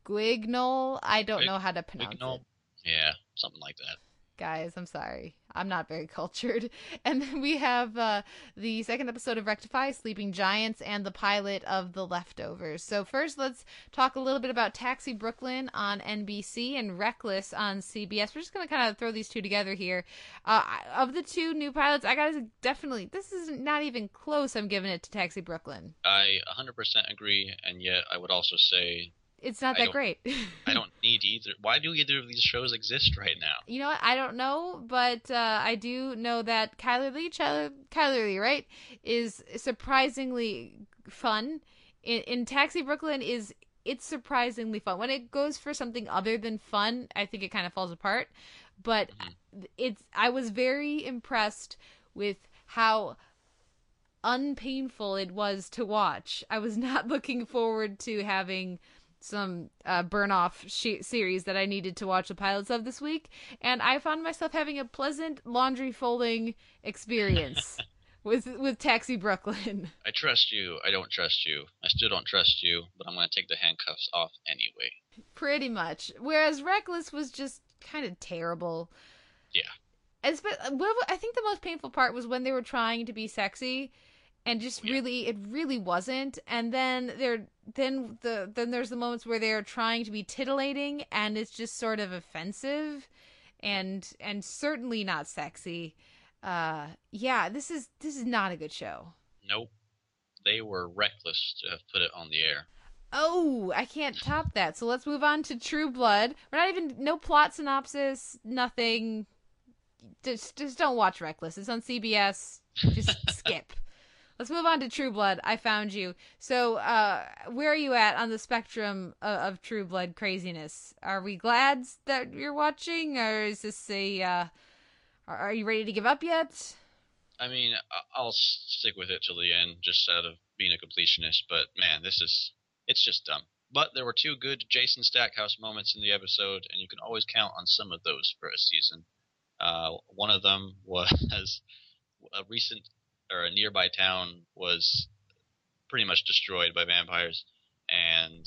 Guignol? I don't know how to pronounce Ignore- it. Yeah, something like that. Guys, I'm sorry. I'm not very cultured. And then we have uh, the second episode of Rectify, Sleeping Giants, and the pilot of The Leftovers. So, first, let's talk a little bit about Taxi Brooklyn on NBC and Reckless on CBS. We're just going to kind of throw these two together here. Uh, of the two new pilots, I got to definitely, this is not even close. I'm giving it to Taxi Brooklyn. I 100% agree, and yet I would also say It's not that great. I don't need either. Why do either of these shows exist right now? You know what? I don't know, but uh, I do know that Chyler Leigh, Kyler, Chyler Lee, right, is surprisingly fun. In, in Taxi Brooklyn is it's surprisingly fun. When it goes for something other than fun, I think it kind of falls apart. But it's I was very impressed with how unpainful it was to watch. I was not looking forward to having some uh, burn off sh- series that I needed to watch the pilots of this week, and I found myself having a pleasant laundry folding experience with with Taxi Brooklyn. I trust you. I don't trust you. I still don't trust you, but I'm going to take the handcuffs off anyway. Pretty much. Whereas Reckless was just kind of terrible. Yeah. It's, but what I think the most painful part was when they were trying to be sexy, and just really, it really wasn't. And then there, then the then there's the moments where they're trying to be titillating, and it's just sort of offensive, and and certainly not sexy. Uh, yeah, this is this is not a good show. Nope. They were reckless to have put it on the air. Oh, I can't top that. So let's move on to True Blood. We're not even no plot synopsis, nothing. Just just don't watch Reckless. It's on CBS. Just skip. Let's move on to True Blood. I found you. So, uh, where are you at on the spectrum of, of True Blood craziness? Are we glad that you're watching, or is this a? Uh, are, you ready to give up yet? I mean, I'll stick with it till the end, just out of being a completionist. But man, this is it's just dumb. But there were two good Jason Stackhouse moments in the episode, and you can always count on some of those for a season. Uh, one of them was a recent or a nearby town was pretty much destroyed by vampires, and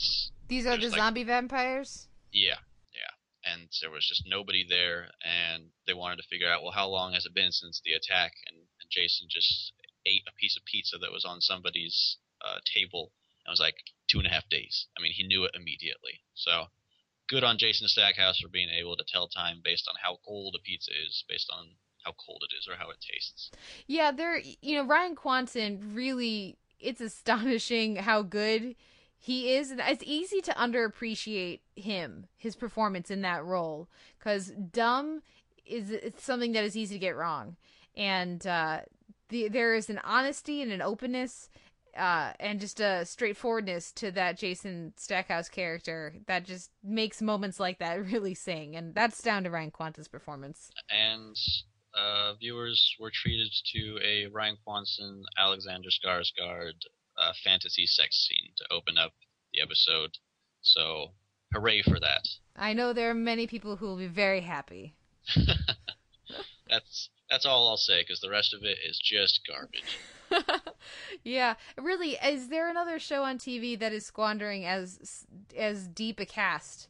These are the like- zombie vampires. yeah, yeah, and there was just nobody there, and they wanted to figure out well how long has it been since the attack, and, and Jason just ate a piece of pizza that was on somebody's uh, table. And it was like two and a half days. I mean, he knew it immediately. So good on Jason Stackhouse for being able to tell time based on how cold a pizza is, based on how cold it is or how it tastes. Yeah, they're you know Ryan Kwanten really. It's astonishing how good he is, and it's easy to underappreciate him, his performance in that role, because dumb is it's something that is easy to get wrong, and uh, the, there is an honesty and an openness. Uh, and just a straightforwardness to that Jason Stackhouse character that just makes moments like that really sing, and that's down to Ryan Kwanten's performance. And uh, viewers were treated to a Ryan Kwanten, Alexander Skarsgård uh, fantasy sex scene to open up the episode. So hooray for that. I know there are many people who will be very happy. That's that's all I'll say because the rest of it is just garbage. yeah, really. Is there another show on TV that is squandering as as deep a cast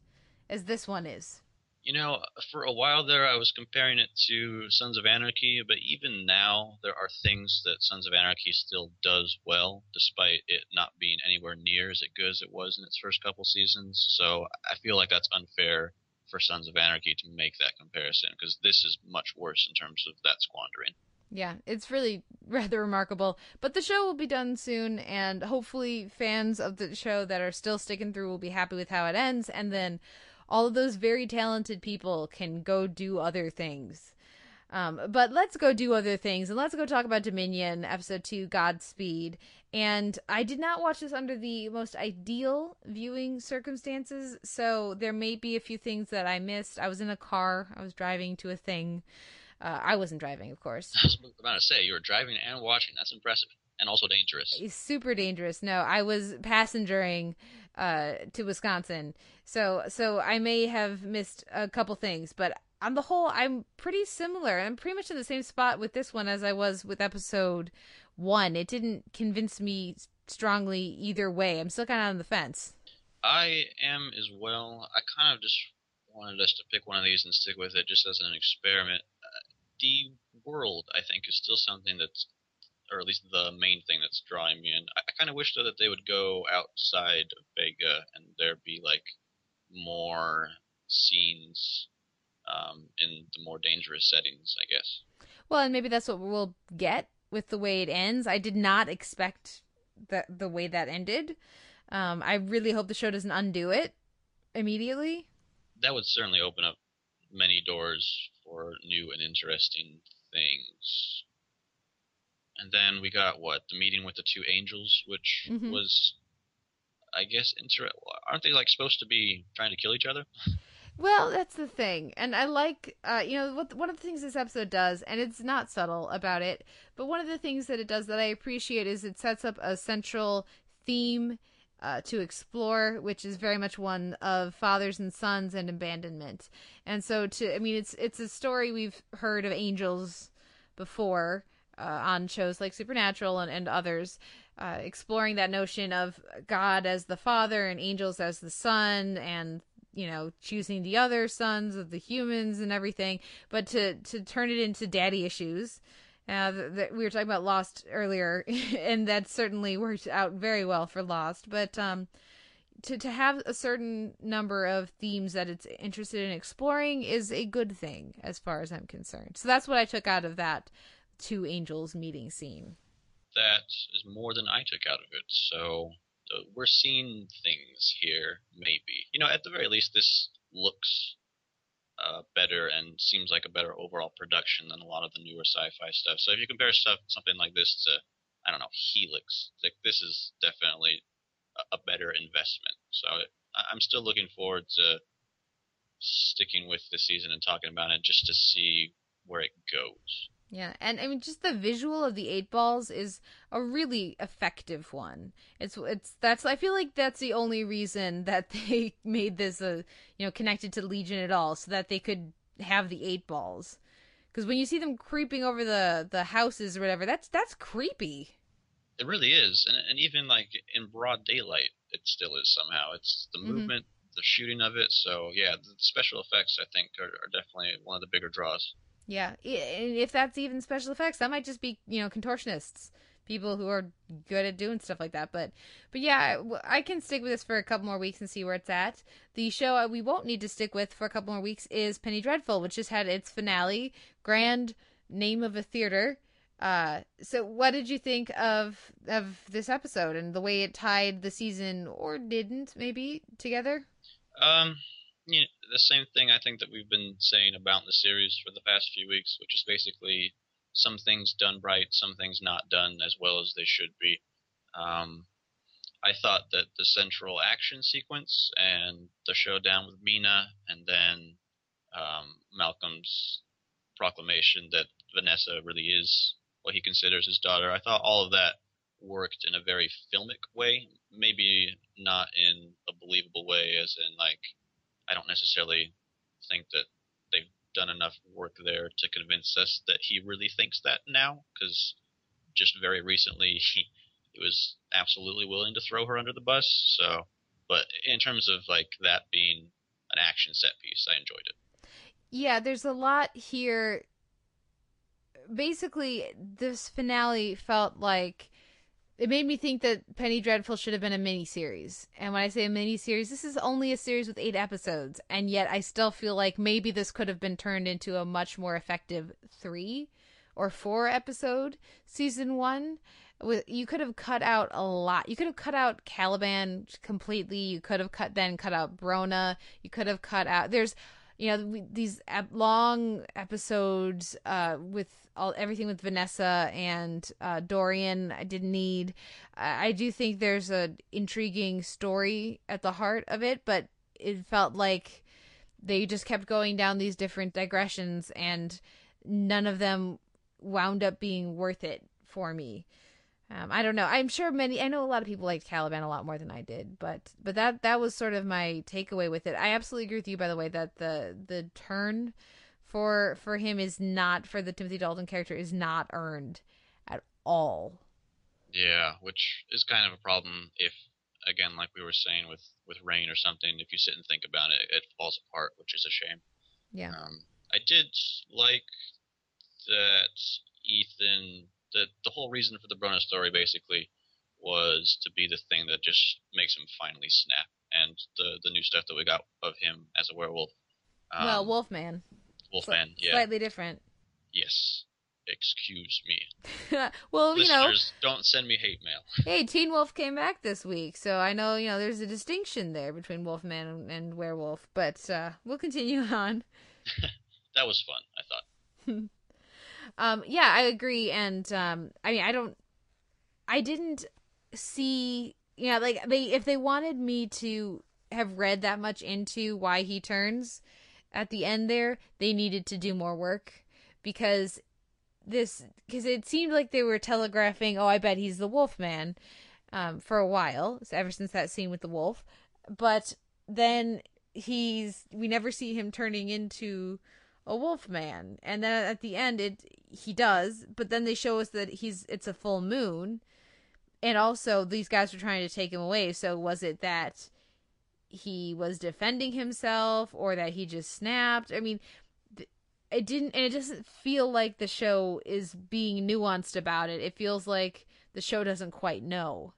as this one is? You know, for a while there, I was comparing it to Sons of Anarchy, but even now, there are things that Sons of Anarchy still does well, despite it not being anywhere near as good as it was in its first couple seasons. So I feel like that's unfair for Sons of Anarchy to make that comparison, because this is much worse in terms of that squandering. Yeah, it's really rather remarkable. But the show will be done soon, and hopefully, fans of the show that are still sticking through will be happy with how it ends, and then all of those very talented people can go do other things. Um, but let's go do other things, and let's go talk about Dominion, episode two, Godspeed. And I did not watch this under the most ideal viewing circumstances, so there may be a few things that I missed. I was in a car, I was driving to a thing. Uh, I wasn't driving, of course. I was about to say, you were driving and watching. That's impressive. And also dangerous. It's super dangerous. No, I was passengering uh, to Wisconsin, so so I may have missed a couple things, but on the whole, I'm pretty similar. I'm pretty much in the same spot with this one as I was with episode one. It didn't convince me strongly either way. I'm still kind of on the fence. I am as well. I kind of just wanted us to pick one of these and stick with it just as an experiment. Uh, the world, I think, is still something that's, or at least the main thing that's drawing me in. I, I kind of wish though that they would go outside of Vega and there be like more scenes um, in the more dangerous settings, I guess. Well, and maybe that's what we'll get with the way it ends. I did not expect that the way that ended. Um, I really hope the show doesn't undo it immediately. That would certainly open up many doors for new and interesting things. And then we got what the meeting with the two angels, which Mhm. was, I guess, inter. Aren't they like supposed to be trying to kill each other? Well, that's the thing, and I like, uh, you know, what one of the things this episode does, and it's not subtle about it, but one of the things that it does that I appreciate is it sets up a central theme uh, to explore, which is very much one of fathers and sons and abandonment. And so, to, I mean, it's it's a story we've heard of angels before uh, on shows like Supernatural and, and others. Uh, exploring that notion of God as the father and angels as the son, and you know choosing the other sons of the humans and everything but to to turn it into daddy issues uh that we were talking about lost earlier and that certainly worked out very well for lost but um to to have a certain number of themes that it's interested in exploring is a good thing as far as i'm concerned so that's what i took out of that two angels meeting scene That is more than I took out of it. So uh, we're seeing things here, maybe. You know, at the very least, this looks uh, better and seems like a better overall production than a lot of the newer sci-fi stuff. So if you compare stuff something like this to, I don't know, Helix, like this is definitely a, a better investment. So I- I'm still looking forward to sticking with the season and talking about it just to see where it goes. Yeah, and I mean, just the visual of the eight balls is a really effective one. It's it's that's I feel like that's the only reason that they made this a you know connected to Legion at all, so that they could have the eight balls. Because when you see them creeping over the the houses or whatever, that's that's creepy. It really is, and and even like in broad daylight, it still is somehow. It's the Mhm. movement, the shooting of it. So yeah, the special effects I think are, are definitely one of the bigger draws. Yeah, if that's even special effects, that might just be you know contortionists, people who are good at doing stuff like that. But but yeah, I can stick with this for a couple more weeks and see where it's at. The show we won't need to stick with for a couple more weeks is Penny Dreadful, which just had its finale, grand name of a theater. Uh, so what did you think of of this episode and the way it tied the season or didn't maybe together? Um, you know, the same thing I think that we've been saying about the series for the past few weeks, which is basically some things done right, some things not done as well as they should be. Um, I thought that the central action sequence and the showdown with Mina, and then um, Malcolm's proclamation that Vanessa really is what he considers his daughter, I thought all of that worked in a very filmic way. Maybe not in a believable way, as in like I don't necessarily think that they've done enough work there to convince us that he really thinks that now, because just very recently he, he was absolutely willing to throw her under the bus. So, but in terms of like that being an action set piece, I enjoyed it. Yeah, there's a lot here. Basically, this finale felt like it made me think that Penny Dreadful should have been a mini series. And when I say a mini series, this is only a series with eight episodes, and yet I still feel like maybe this could have been turned into a much more effective three or four episode season one. You could have cut out a lot. You could have cut out Caliban completely. You could have cut then cut out Brona. You could have cut out. There's you know we- these long episodes uh with all everything with Vanessa and uh Dorian I didn't need I, I do think there's an intriguing story at the heart of it but it felt like they just kept going down these different digressions and none of them wound up being worth it for me um, I don't know. I'm sure many. I know a lot of people liked Caliban a lot more than I did, but but that that was sort of my takeaway with it. I absolutely agree with you, by the way, that the the turn for for him is not for the Timothy Dalton character is not earned at all. Yeah, which is kind of a problem if, again, like we were saying with with Reign or something, if you sit and think about it, it falls apart, which is a shame. Yeah. Um, I did like that Ethan. The the whole reason for the Brona story basically was to be the thing that just makes him finally snap, and the the new stuff that we got of him as a werewolf. Um, well, Wolfman, Wolfman, yeah, slightly different. yes. Excuse me, well, you know, listeners. Don't send me hate mail. hey, Teen Wolf came back this week, so I know you know there's a distinction there between Wolfman and, and werewolf. But uh, we'll continue on. That was fun. I thought. Um, yeah, I agree, and um, I mean, I don't, I didn't see, you know, like they if they wanted me to have read that much into why he turns at the end there, they needed to do more work because this because it seemed like they were telegraphing, oh, I bet he's the Wolf Man, um, for a while, so ever since that scene with the wolf, but then he's we never see him turning into a wolf man and then at the end it he does but then they show us that he's it's a full moon and also these guys were trying to take him away so was it that he was defending himself or that he just snapped i mean it didn't and it doesn't feel like the show is being nuanced about it it feels like the show doesn't quite know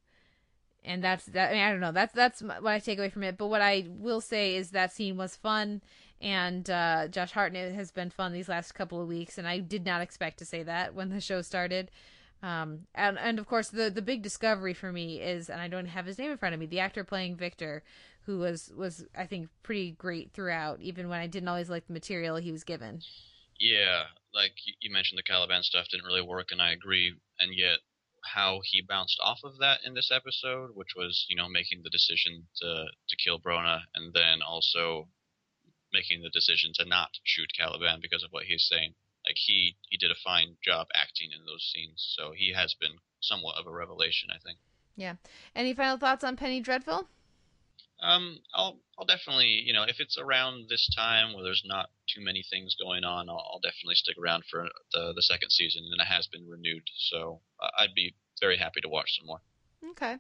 and that's that. I, mean, I don't know. That's that's what I take away from it. But what I will say is that scene was fun, and uh, Josh Hartnett has been fun these last couple of weeks, and I did not expect to say that when the show started. Um, and and of course the the big discovery for me is, and I don't have his name in front of me, the actor playing Victor, who was was I think pretty great throughout, even when I didn't always like the material he was given. Yeah, like you- mentioned, the Caliban stuff didn't really work, and I agree. And yet, how he bounced off of that in this episode, which was you know making the decision to to kill Brona, and then also making the decision to not shoot Caliban because of what he's saying. Like he he did a fine job acting in those scenes. So he has been somewhat of a revelation, I think. Yeah. Any final thoughts on Penny Dreadful? Um, I'll I'll definitely you know if it's around this time where there's not too many things going on, I'll, I'll definitely stick around for the the second season, and it has been renewed, so uh, I'd be very happy to watch some more. Okay.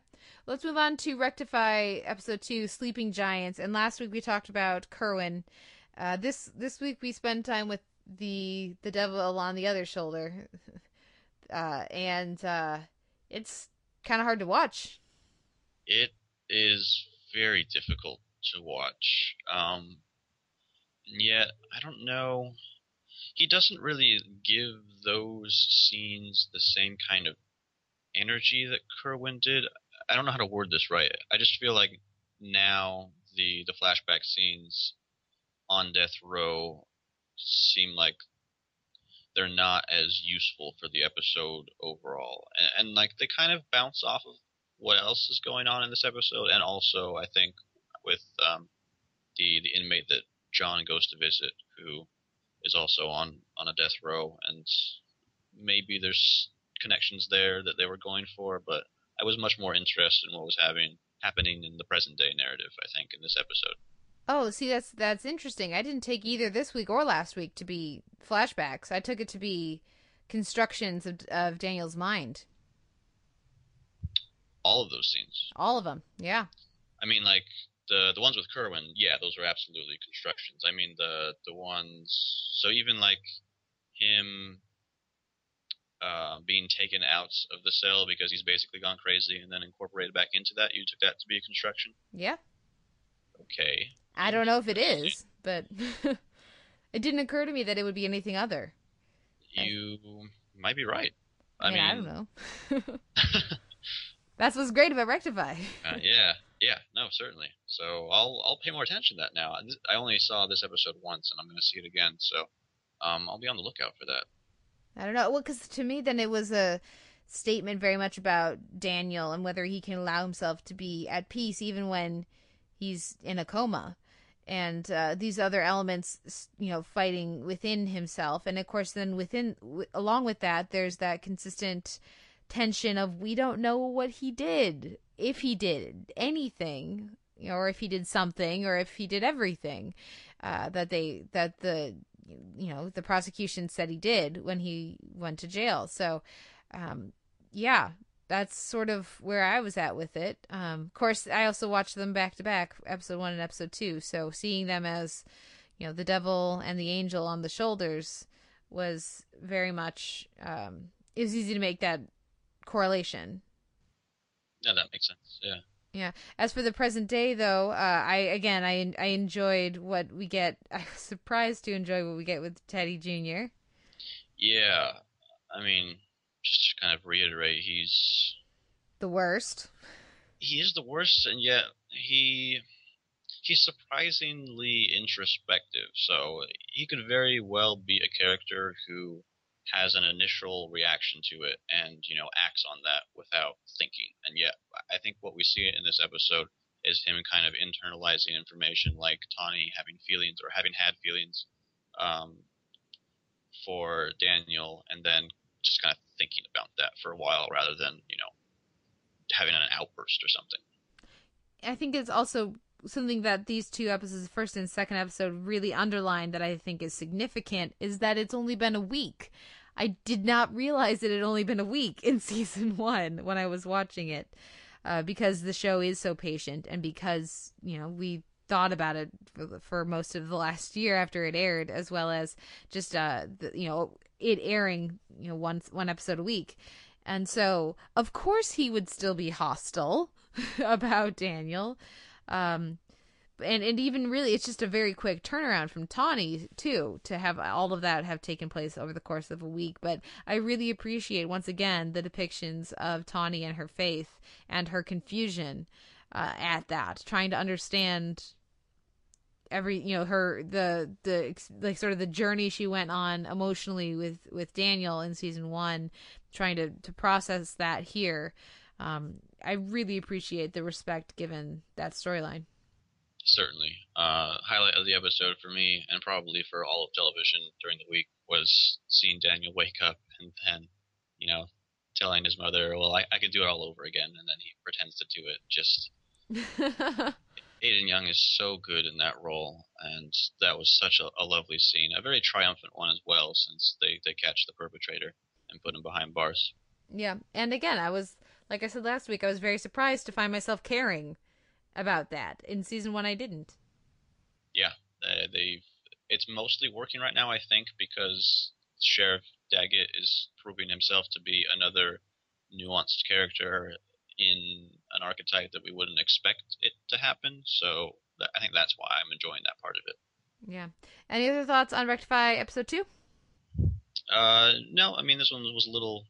Let's move on to Rectify episode two, Sleeping Giants. And last week we talked about Kerwin. Uh, this this week we spend time with the the devil on the other shoulder, uh, and uh, it's kind of hard to watch. It is very difficult to watch, um, and yet I don't know. He doesn't really give those scenes the same kind of energy that Kerwin did. I don't know how to word this right. I just feel like now the the flashback scenes on death row seem like they're not as useful for the episode overall, and, and like they kind of bounce off of what else is going on in this episode, and also I think with um, the the inmate that John goes to visit, who is also on on a death row, and maybe there's connections there that they were going for, but I was much more interested in what was having happening in the present day narrative. I think in this episode. Oh, see, that's that's interesting. I didn't take either this week or last week to be flashbacks. I took it to be constructions of, of Daniel's mind. All of those scenes. All of them, yeah. I mean, like the the ones with Kerwin, yeah, those are absolutely constructions. I mean, the the ones. So even like him uh, being taken out of the cell because he's basically gone crazy and then incorporated back into that, you took that to be a construction. Yeah. Okay. I don't know if it is, but it didn't occur to me that it would be anything other. You might be right. I, I mean, mean, I don't know. That's what's great about Rectify. uh, yeah, yeah, no, certainly. So I'll I'll pay more attention to that now. I only saw this episode once, and I'm going to see it again. So um, I'll be on the lookout for that. I don't know. Well, because to me, then it was a statement very much about Daniel and whether he can allow himself to be at peace even when he's in a coma. And uh, these other elements, you know, fighting within himself, and of course, then within, w- along with that, there's that consistent tension of we don't know what he did, if he did anything, you know, or if he did something, or if he did everything. Uh, that they that the you know the prosecution said he did when he went to jail. So, um, yeah, that's sort of where I was at with it. Um, of course, I also watched them back to back, episode one and episode two. So seeing them as you know the devil and the angel on the shoulders was very much um, it was easy to make that correlation. Yeah, that makes sense. Yeah. Yeah. As for the present day, though, uh, I again I I enjoyed what we get. I was surprised to enjoy what we get with Teddy Jr. Yeah. I mean, just to kind of reiterate, he's The worst. he is the worst, and yet he he's surprisingly introspective. So he could very well be a character who has an initial reaction to it and you know acts on that without thinking. And yet, I think what we see in this episode is him kind of internalizing information, like Tawney having feelings or having had feelings um, for Daniel, and then just kind of thinking about that for a while rather than you know having an outburst or something. I think it's also something that these two episodes, first and second episode, really underline that I think is significant is that it's only been a week. I did not realize it had only been a week in season one when I was watching it, uh, because the show is so patient and because you know we thought about it for, for most of the last year after it aired, as well as just uh, the, you know it airing you know one one episode a week. And so, of course, he would still be hostile about Daniel. Um, and, and even really, it's just a very quick turnaround from Tawney, too, to have all of that have taken place over the course of a week. But I really appreciate, once again, the depictions of Tawney and her faith and her confusion uh, at that, trying to understand every you know her the the like sort of the journey she went on emotionally with with Daniel in season 1 trying to to process that here um I really appreciate the respect given that storyline Certainly. Uh, highlight of the episode for me, and probably for all of television during the week, was seeing Daniel wake up and then, you know, telling his mother, "Well, I, I can do it all over again," and then he pretends to do it. Just Aden Young is so good in that role, and that was such a, a lovely scene, a very triumphant one as well, since they they catch the perpetrator and put him behind bars. Yeah, and again, I was like I said last week, I was very surprised to find myself caring about that. In season one, I didn't. Yeah, uh, they've. It's mostly working right now, I think, because Sheriff Daggett is proving himself to be another nuanced character in an archetype that we wouldn't expect it to happen. So that, I think that's why I'm enjoying that part of it. Yeah. Any other thoughts on Rectify episode two? Uh, no, I mean this one was a little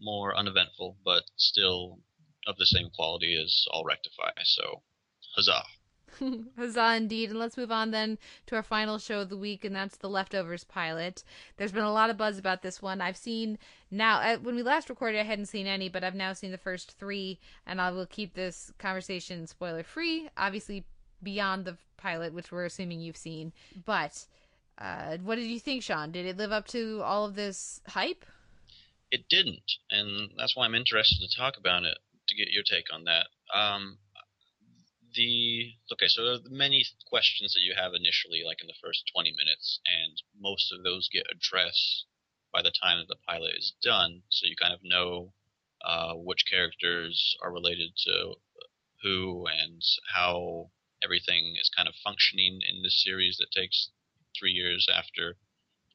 more uneventful, but still of the same quality as all Rectify. So, huzzah! Huzzah indeed. And let's move on then to our final show of the week, and that's the Leftovers pilot. There's been a lot of buzz about this one. I've seen now, uh, when we last recorded, I hadn't seen any, but I've now seen the first three, and I will keep this conversation spoiler free, obviously beyond the pilot, which we're assuming you've seen. But uh, what did you think, Sean? Did it live up to all of this hype? It didn't, and that's why I'm interested to talk about it to get your take on that. Um, the okay, so many questions that you have initially, like in the first 20 minutes, and most of those get addressed by the time that the pilot is done. So you kind of know uh, which characters are related to who and how everything is kind of functioning in this series that takes three years after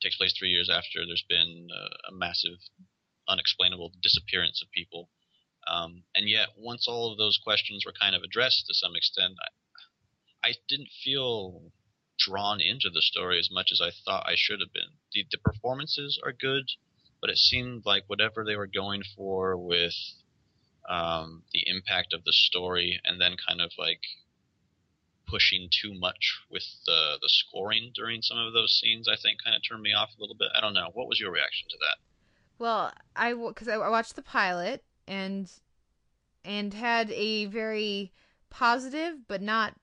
takes place three years after there's been a, a massive unexplainable disappearance of people um, and yet, once all of those questions were kind of addressed to some extent, I, I didn't feel drawn into the story as much as I thought I should have been. The, the performances are good, but it seemed like whatever they were going for with um, the impact of the story, and then kind of like pushing too much with the the scoring during some of those scenes, I think kind of turned me off a little bit. I don't know. What was your reaction to that? Well, I because I watched the pilot and and had a very positive but not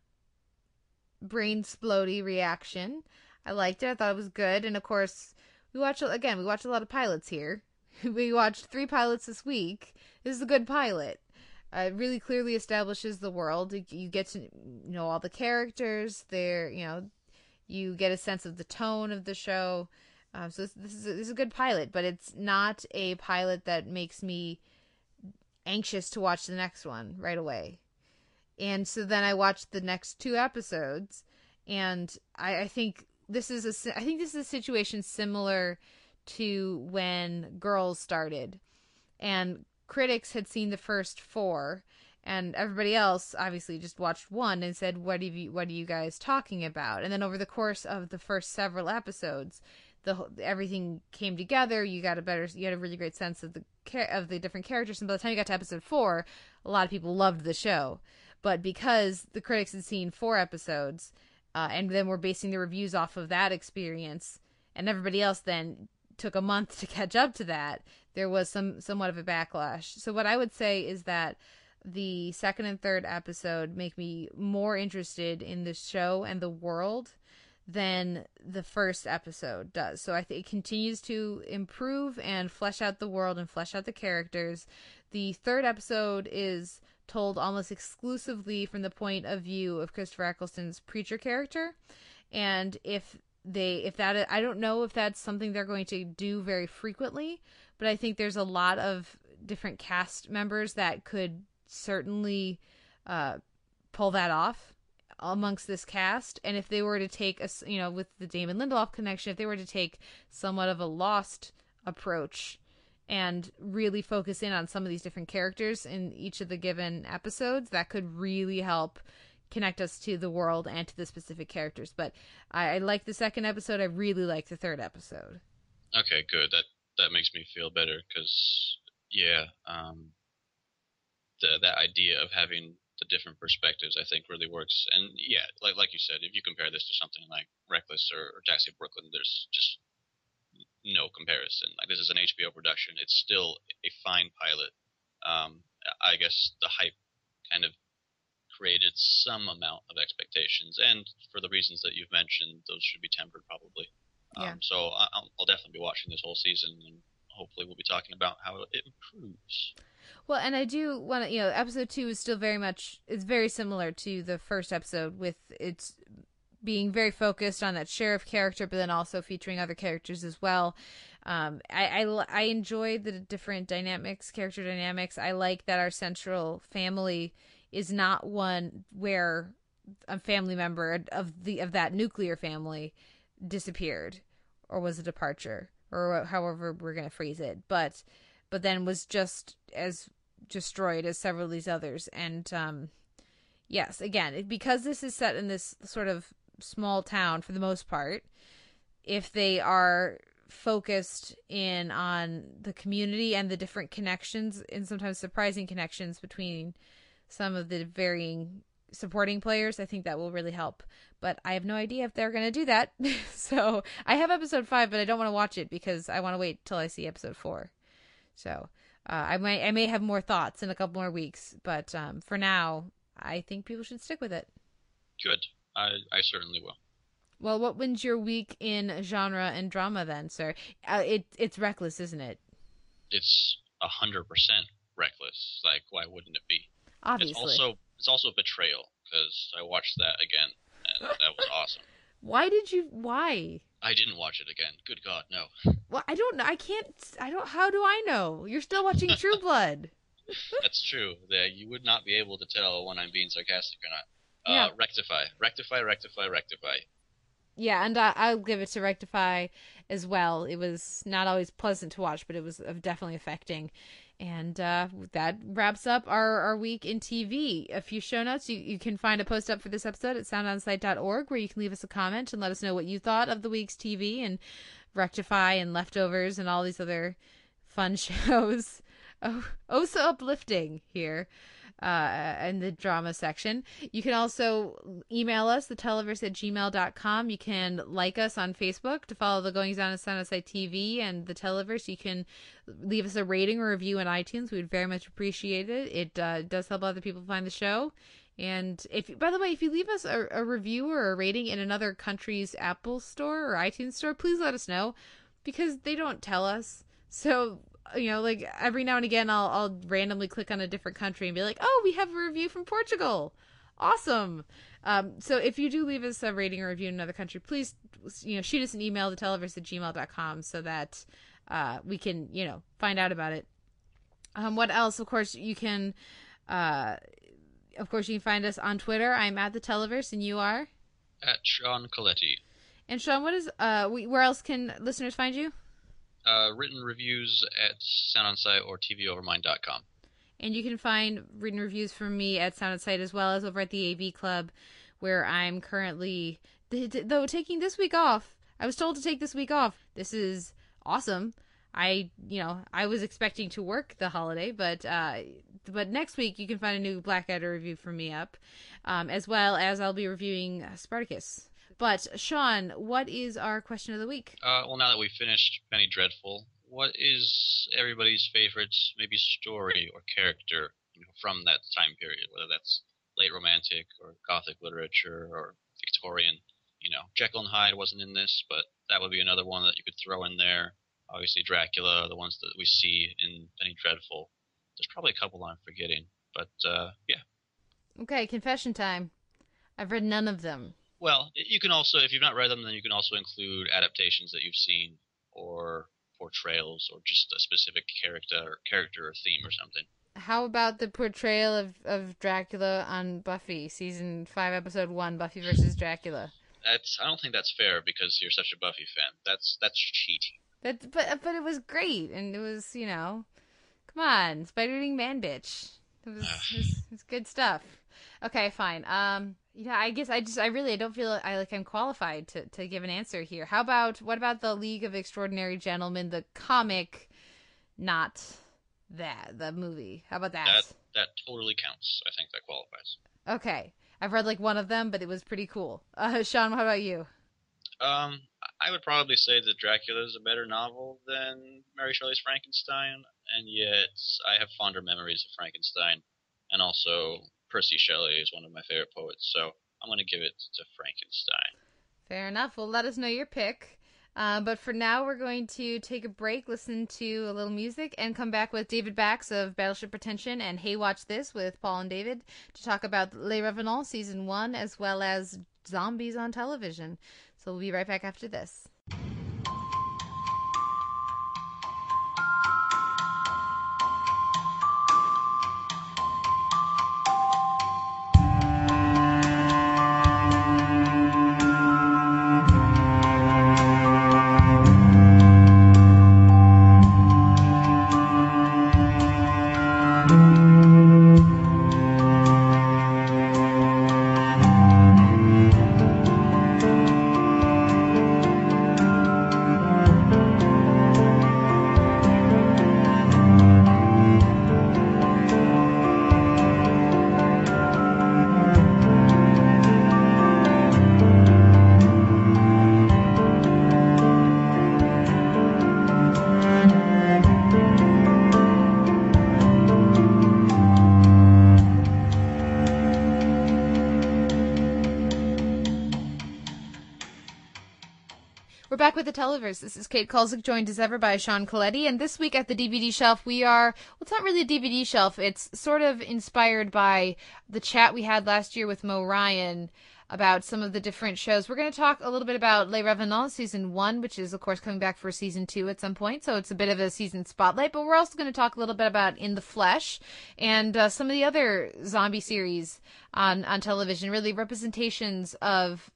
brain splody reaction. I liked it. I thought it was good, and of course, we watch again. We watch a lot of pilots here. we watched three pilots this week. This is a good pilot. Uh, it really clearly establishes the world. You get to know all the characters. There, you know, you get a sense of the tone of the show. Um, so this, this is a, this is a good pilot, but it's not a pilot that makes me anxious to watch the next one right away. And so then I watched the next two episodes, and I, I think this is a I think this is a situation similar to when Girls started, and critics had seen the first four, and everybody else obviously just watched one and said, "What are you What are you guys talking about?" And then over the course of the first several episodes, the everything came together. You got a better, you had a really great sense of the of the different characters. And by the time you got to episode four, a lot of people loved the show. But because the critics had seen four episodes, uh, and then were basing the reviews off of that experience, and everybody else then took a month to catch up to that, there was some somewhat of a backlash. So what I would say is that the second and third episode make me more interested in the show and the world than the first episode does. So I think it continues to improve and flesh out the world and flesh out the characters. The third episode is told almost exclusively from the point of view of Christopher Eccleston's preacher character. And if they if that I don't know if that's something they're going to do very frequently, but I think there's a lot of different cast members that could certainly uh, pull that off amongst this cast and if they were to take a you know with the Damon Lindelof connection if they were to take somewhat of a lost approach and really focus in on some of these different characters in each of the given episodes that could really help connect us to the world and to the specific characters. But I, I like the second episode. I really like the third episode. Okay good. That that makes me feel better because yeah um the, that idea of having the different perspectives I think really works. And yeah, like like you said, if you compare this to something like Reckless or, or Taxi Brooklyn, there's just no comparison. Like this is an HBO production. It's still a fine pilot. Um, I guess the hype kind of created some amount of expectations, and for the reasons that you've mentioned, those should be tempered probably. Um, Yeah. So I- I'll, I'll definitely be watching this whole season, and hopefully we'll be talking about how it improves. Well, and I do want to, you know, episode two is still very much, it's very similar to the first episode with its being very focused on that sheriff character, but then also featuring other characters as well. Um, I, I, I enjoy the different dynamics, character dynamics. I like that our central family is not one where a family member of the of that nuclear family disappeared or was a departure or however we're going to phrase it but but then was just as destroyed as several of these others. And um yes again because this is set in this sort of small town for the most part if they are focused in on the community and the different connections and sometimes surprising connections between some of the varying supporting players, I think that will really help. But I have no idea if they're going to do that. so I have episode five, but I don't want to watch it because I want to wait till I see episode four. So uh, I might I may have more thoughts in a couple more weeks, but um, for now, I think people should stick with it. Good. I, I certainly will. Well, what wins your week in genre and drama then, sir? Uh, it it's reckless, isn't it? It's a hundred percent reckless. Like, why wouldn't it be? Obviously. It's also it's also a betrayal because I watched that again and that was awesome. Why did you? Why? I didn't watch it again. Good God, no. Well, I don't know. I can't. I don't. How do I know? You're still watching True Blood. That's true. That you would not be able to tell when I'm being sarcastic or not. Yeah. Uh, rectify, rectify, rectify, rectify. Yeah, and uh, I'll give it to Rectify as well. It was not always pleasant to watch, but it was uh, definitely affecting. And uh, that wraps up our, our week in TV. A few show notes. You, you can find a post up for this episode at soundonsight.org where you can leave us a comment and let us know what you thought of the week's TV and Rectify and Leftovers and all these other fun shows. Oh, oh so uplifting here uh, in the drama section. You can also email us, the televerse at gmail.com. You can like us on Facebook to follow the Goings On of Sound on Sight TV and the televerse. You can leave us a rating or review on iTunes. We would very much appreciate it. It uh, does help other people find the show. And if, by the way, if you leave us a, a review or a rating in another country's Apple store or iTunes store, please let us know because they don't tell us. So you know, like every now and again, I'll I'll randomly click on a different country and be like, oh, we have a review from Portugal, awesome. Um, so if you do leave us a rating or review in another country, please, you know, shoot us an email to televerse at gmail.com so that uh, we can, you know, find out about it. Um, what else? Of course, you can, uh, of course, you can find us on Twitter. I'm at the televerse, and you are. At Sean Colletti. And Sean, what is uh, we, where else can listeners find you? Uh, written reviews at SoundOnSight or TVOvermind.com. And you can find written reviews from me at Sound as well as over at the AV Club, where I'm currently, th- th- though taking this week off. I was told to take this week off. This is awesome. I, you know, I was expecting to work the holiday, but uh, but next week you can find a new Blackadder review from me up, um, as well as I'll be reviewing Spartacus. But Sean, what is our question of the week? Uh, well, now that we've finished Penny Dreadful, what is everybody's favorite, maybe story or character you know, from that time period? Whether that's late romantic or gothic literature or Victorian. You know, Jekyll and Hyde wasn't in this, but that would be another one that you could throw in there. Obviously, Dracula, the ones that we see in Penny Dreadful. There's probably a couple I'm forgetting, but uh, yeah. Okay, confession time. I've read none of them. Well, you can also, if you've not read them, then you can also include adaptations that you've seen, or portrayals, or just a specific character, or character or theme or something. How about the portrayal of, of Dracula on Buffy, season five, episode one, Buffy versus Dracula? That's I don't think that's fair because you're such a Buffy fan. That's that's cheating. But but it was great, and it was you know, come on, spider eating man bitch. It was, it was it was good stuff. Okay, fine. Um, yeah, I guess I just I really I don't feel I like I'm qualified to to give an answer here. How about what about the League of Extraordinary Gentlemen, the comic, not that the movie? How about that? That that totally counts. I think that qualifies. Okay, I've read like one of them, but it was pretty cool. Uh, Sean, what about you? Um, I would probably say that Dracula is a better novel than Mary Shelley's Frankenstein, and yet I have fonder memories of Frankenstein, and also Percy Shelley is one of my favorite poets, so I'm going to give it to Frankenstein. Fair enough. Well, let us know your pick. Uh, but for now, we're going to take a break, listen to a little music, and come back with David Bax of Battleship Pretension and Hey Watch This with Paul and David to talk about Les Revenants Season 1 as well as zombies on television. So we'll be right back after this. The Televerse. This is Kate Kulzick, joined as ever by Sean Colletti. And this week at the DVD shelf, we are, well, it's not really a DVD shelf. It's sort of inspired by the chat we had last year with Mo Ryan about some of the different shows. We're going to talk a little bit about Les Revenants season one, which is, of course, coming back for season two at some point. So it's a bit of a season spotlight. But we're also going to talk a little bit about In the Flesh and uh, some of the other zombie series on, on television, really representations of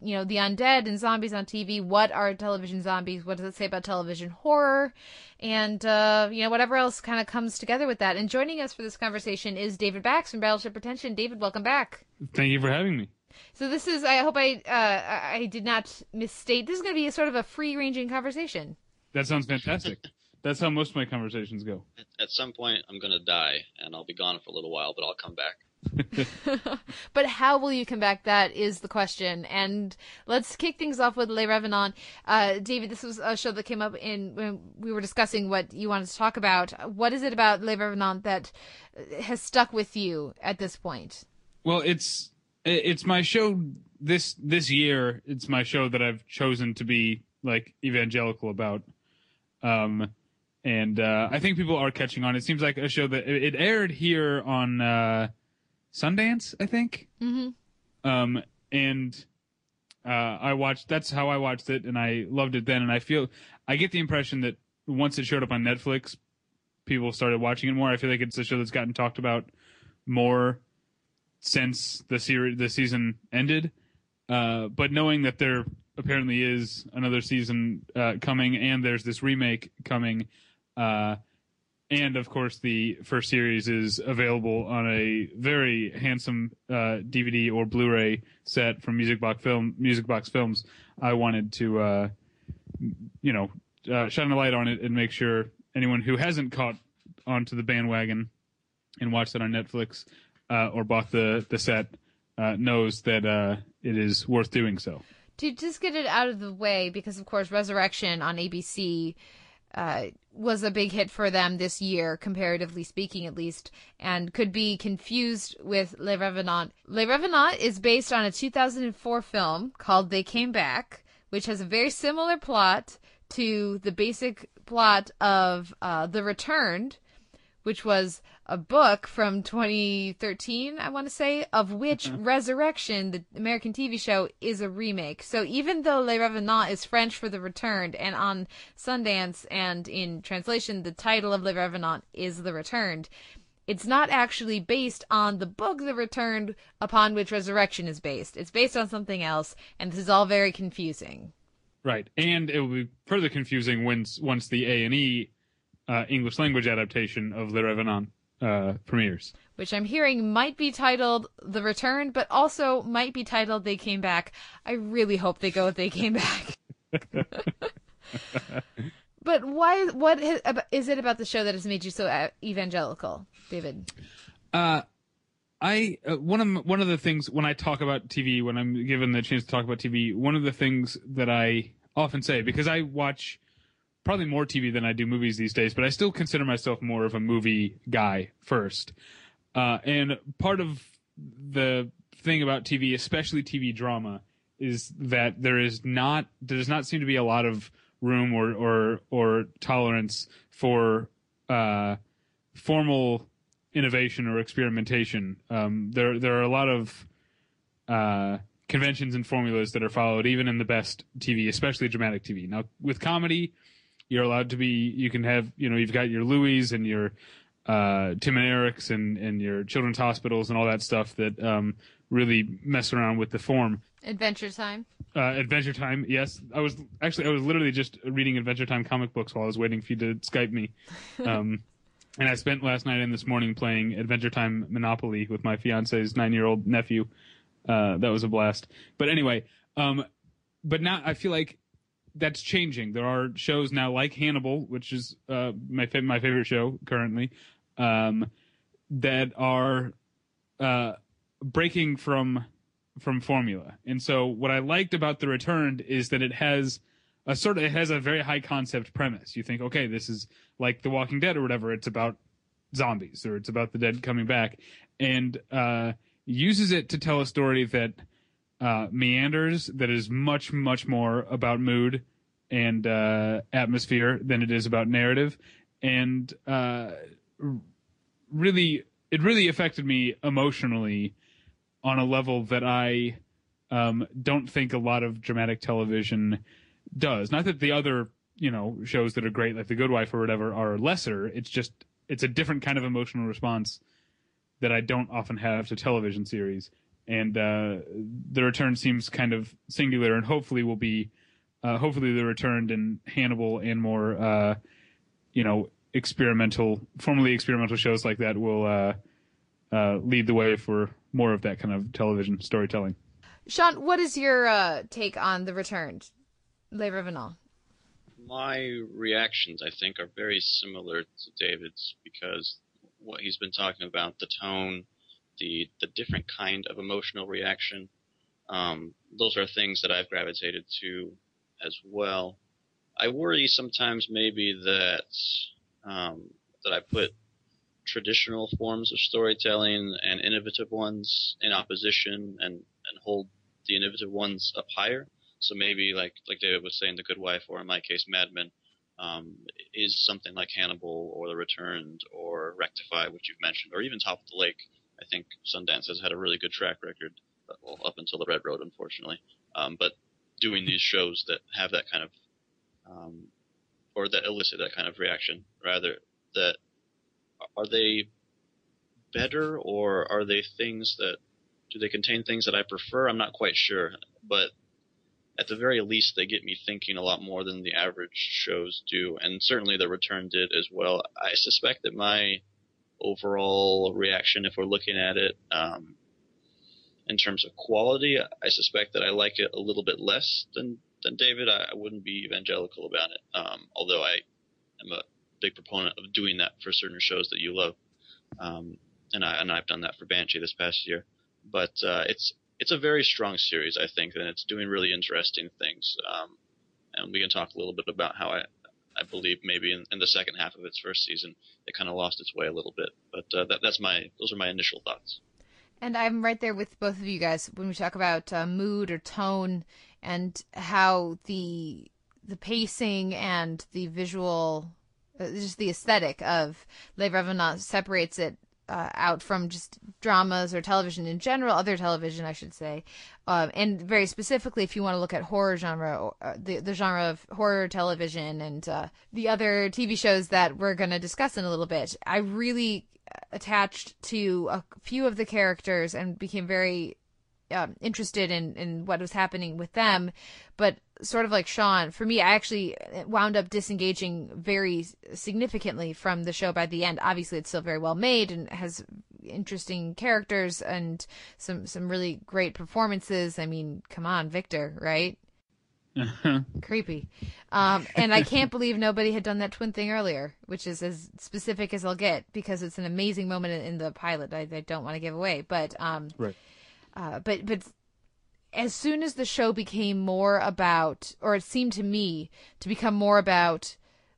you know the undead and zombies on TV. What are television zombies? What does it say about television horror? And uh, you know whatever else kind of comes together with that. And joining us for this conversation is David Bax from Battleship Pretension. David, welcome back. Thank you for having me. So this is. I hope I uh, I did not misstate. This is going to be a sort of a free ranging conversation. That sounds fantastic. That's how most of my conversations go. At some point, I'm gonna die, and I'll be gone for a little while, but I'll come back. but how will you come back? That is the question. And let's kick things off with Les Revenants. Uh, David, this was a show that came up in when we were discussing what you wanted to talk about. What is it about Les Revenants that has stuck with you at this point? Well, it's it's my show this this year. It's my show that I've chosen to be like evangelical about. Um, and uh, I think people are catching on. It seems like a show that it aired here on. Uh, Sundance, I think. Mm-hmm. Um, and uh, I watched. That's how I watched it, and I loved it then. And I feel I get the impression that once it showed up on Netflix, people started watching it more. I feel like it's a show that's gotten talked about more since the series the season ended. Uh, but knowing that there apparently is another season uh, coming, and there's this remake coming. Uh, and of course the first series is available on a very handsome uh, DVD or Blu-ray set from Music Box Film Music Box Films. I wanted to, uh, you know, uh, shine a light on it and make sure anyone who hasn't caught onto the bandwagon and watched it on Netflix uh, or bought the the set uh, knows that uh, it is worth doing so. To just get it out of the way, because of course Resurrection on ABC was a big hit for them this year, comparatively speaking, at least, and could be confused with Les Revenants. Les Revenants is based on a 2004 film called They Came Back, which has a very similar plot to the basic plot of uh, The Returned, which was a book from 2013, I want to say, of which mm-hmm. Resurrection, the American TV show, is a remake. So even though Les Revenants is French for The Returned, and on Sundance and in translation, the title of Les Revenants is The Returned, it's not actually based on the book The Returned upon which Resurrection is based. It's based on something else, and this is all very confusing. Right, and it will be further confusing once once the A and E uh, English language adaptation of Le Revenant uh, premieres. Which I'm hearing might be titled The Return, but also might be titled They Came Back. I really hope they go with They Came Back. but why? What is it about the show that has made you so uh, evangelical, David? Uh, I uh, one of one of the things when I talk about TV, when I'm given the chance to talk about TV, one of the things that I often say because I watch probably more TV than I do movies these days, but I still consider myself more of a movie guy first. Uh, and part of the thing about TV, especially TV drama, is that there is not there does not seem to be a lot of room or or or tolerance for uh, formal innovation or experimentation. Um, there there are a lot of uh, conventions and formulas that are followed even in the best TV, especially dramatic TV. Now with comedy, you're allowed to be you can have you know you've got your Louie and your uh, Tim and Eric's and and your Children's Hospitals and all that stuff that um, really mess around with the form. Adventure Time. Uh, Adventure Time, yes. I was actually I was literally just reading Adventure Time comic books while I was waiting for you to Skype me. Um, and I spent last night and this morning playing Adventure Time Monopoly with my fiance's nine year old nephew. Uh, that was a blast. But anyway, um, but now I feel like that's changing. There are shows now like Hannibal, which is uh, my fa- my favorite show currently, um, that are uh, breaking from from formula. And so what I liked about The Returned is that it has a sort of it has a very high concept premise. You think, okay, this is like The Walking Dead or whatever. It's about zombies or it's about the dead coming back, and uh, uses it to tell a story that uh, meanders that is much much more about mood and uh, atmosphere than it is about narrative, and uh, really it really affected me emotionally on a level that I um, don't think a lot of dramatic television does. Not that the other you know shows that are great like The Good Wife or whatever are lesser. It's just it's a different kind of emotional response that I don't often have to television series. And uh, the return seems kind of singular, and hopefully will be, uh, hopefully the returned and Hannibal and more, uh, you know, experimental, formerly experimental shows like that will uh, uh, lead the way for more of that kind of television storytelling. Sean, what is your uh, take on the returned, Les Revenants? My reactions, I think, are very similar to David's because what he's been talking about, the tone, the the different kind of emotional reaction, um, those are things that I've gravitated to as well. I worry sometimes maybe that um, that I put traditional forms of storytelling and innovative ones in opposition and, and hold the innovative ones up higher. So maybe like like David was saying, The Good Wife, or in my case, Mad Men, um, is something like Hannibal or The Returned or Rectify, which you've mentioned, or even Top of the Lake. I think Sundance has had a really good track record, well, up until The Red Road, unfortunately. Um, but doing these shows that have that kind of, um, or that elicit that kind of reaction, rather that are they better or are they things that do they contain things that I prefer? I'm not quite sure, but at the very least, they get me thinking a lot more than the average shows do, and certainly the return did as well. I suspect that my overall reaction, if we're looking at it um, in terms of quality, I suspect that I like it a little bit less than than David. I, I wouldn't be evangelical about it, um, although I am a big proponent of doing that for certain shows that you love, um, and I and I've done that for Banshee this past year. But uh, it's it's a very strong series, I think, and it's doing really interesting things. Um, and we can talk a little bit about how I, I believe maybe in, in the second half of its first season, it kind of lost its way a little bit. But uh, that, that's my those are my initial thoughts. And I'm right there with both of you guys when we talk about uh, mood or tone and how the the pacing and the visual, uh, just the aesthetic of Les Revenants separates it uh, out from just dramas or television in general, other television, I should say, um, and very specifically, if you want to look at horror genre, uh, the the genre of horror television and uh, the other TV shows that we're going to discuss in a little bit, I really attached to a few of the characters and became very um, interested in, in what was happening with them. But sort of like Sean, for me, I actually wound up disengaging very significantly from the show by the end. Obviously, it's still very well made and has interesting characters and some some really great performances. I mean, come on, Victor, right? Creepy. Um, and I can't believe nobody had done that twin thing earlier, which is as specific as I'll get because it's an amazing moment in, in the pilot I, I don't want to give away. But um, right. Uh, but but as soon as the show became more about, or it seemed to me to become more about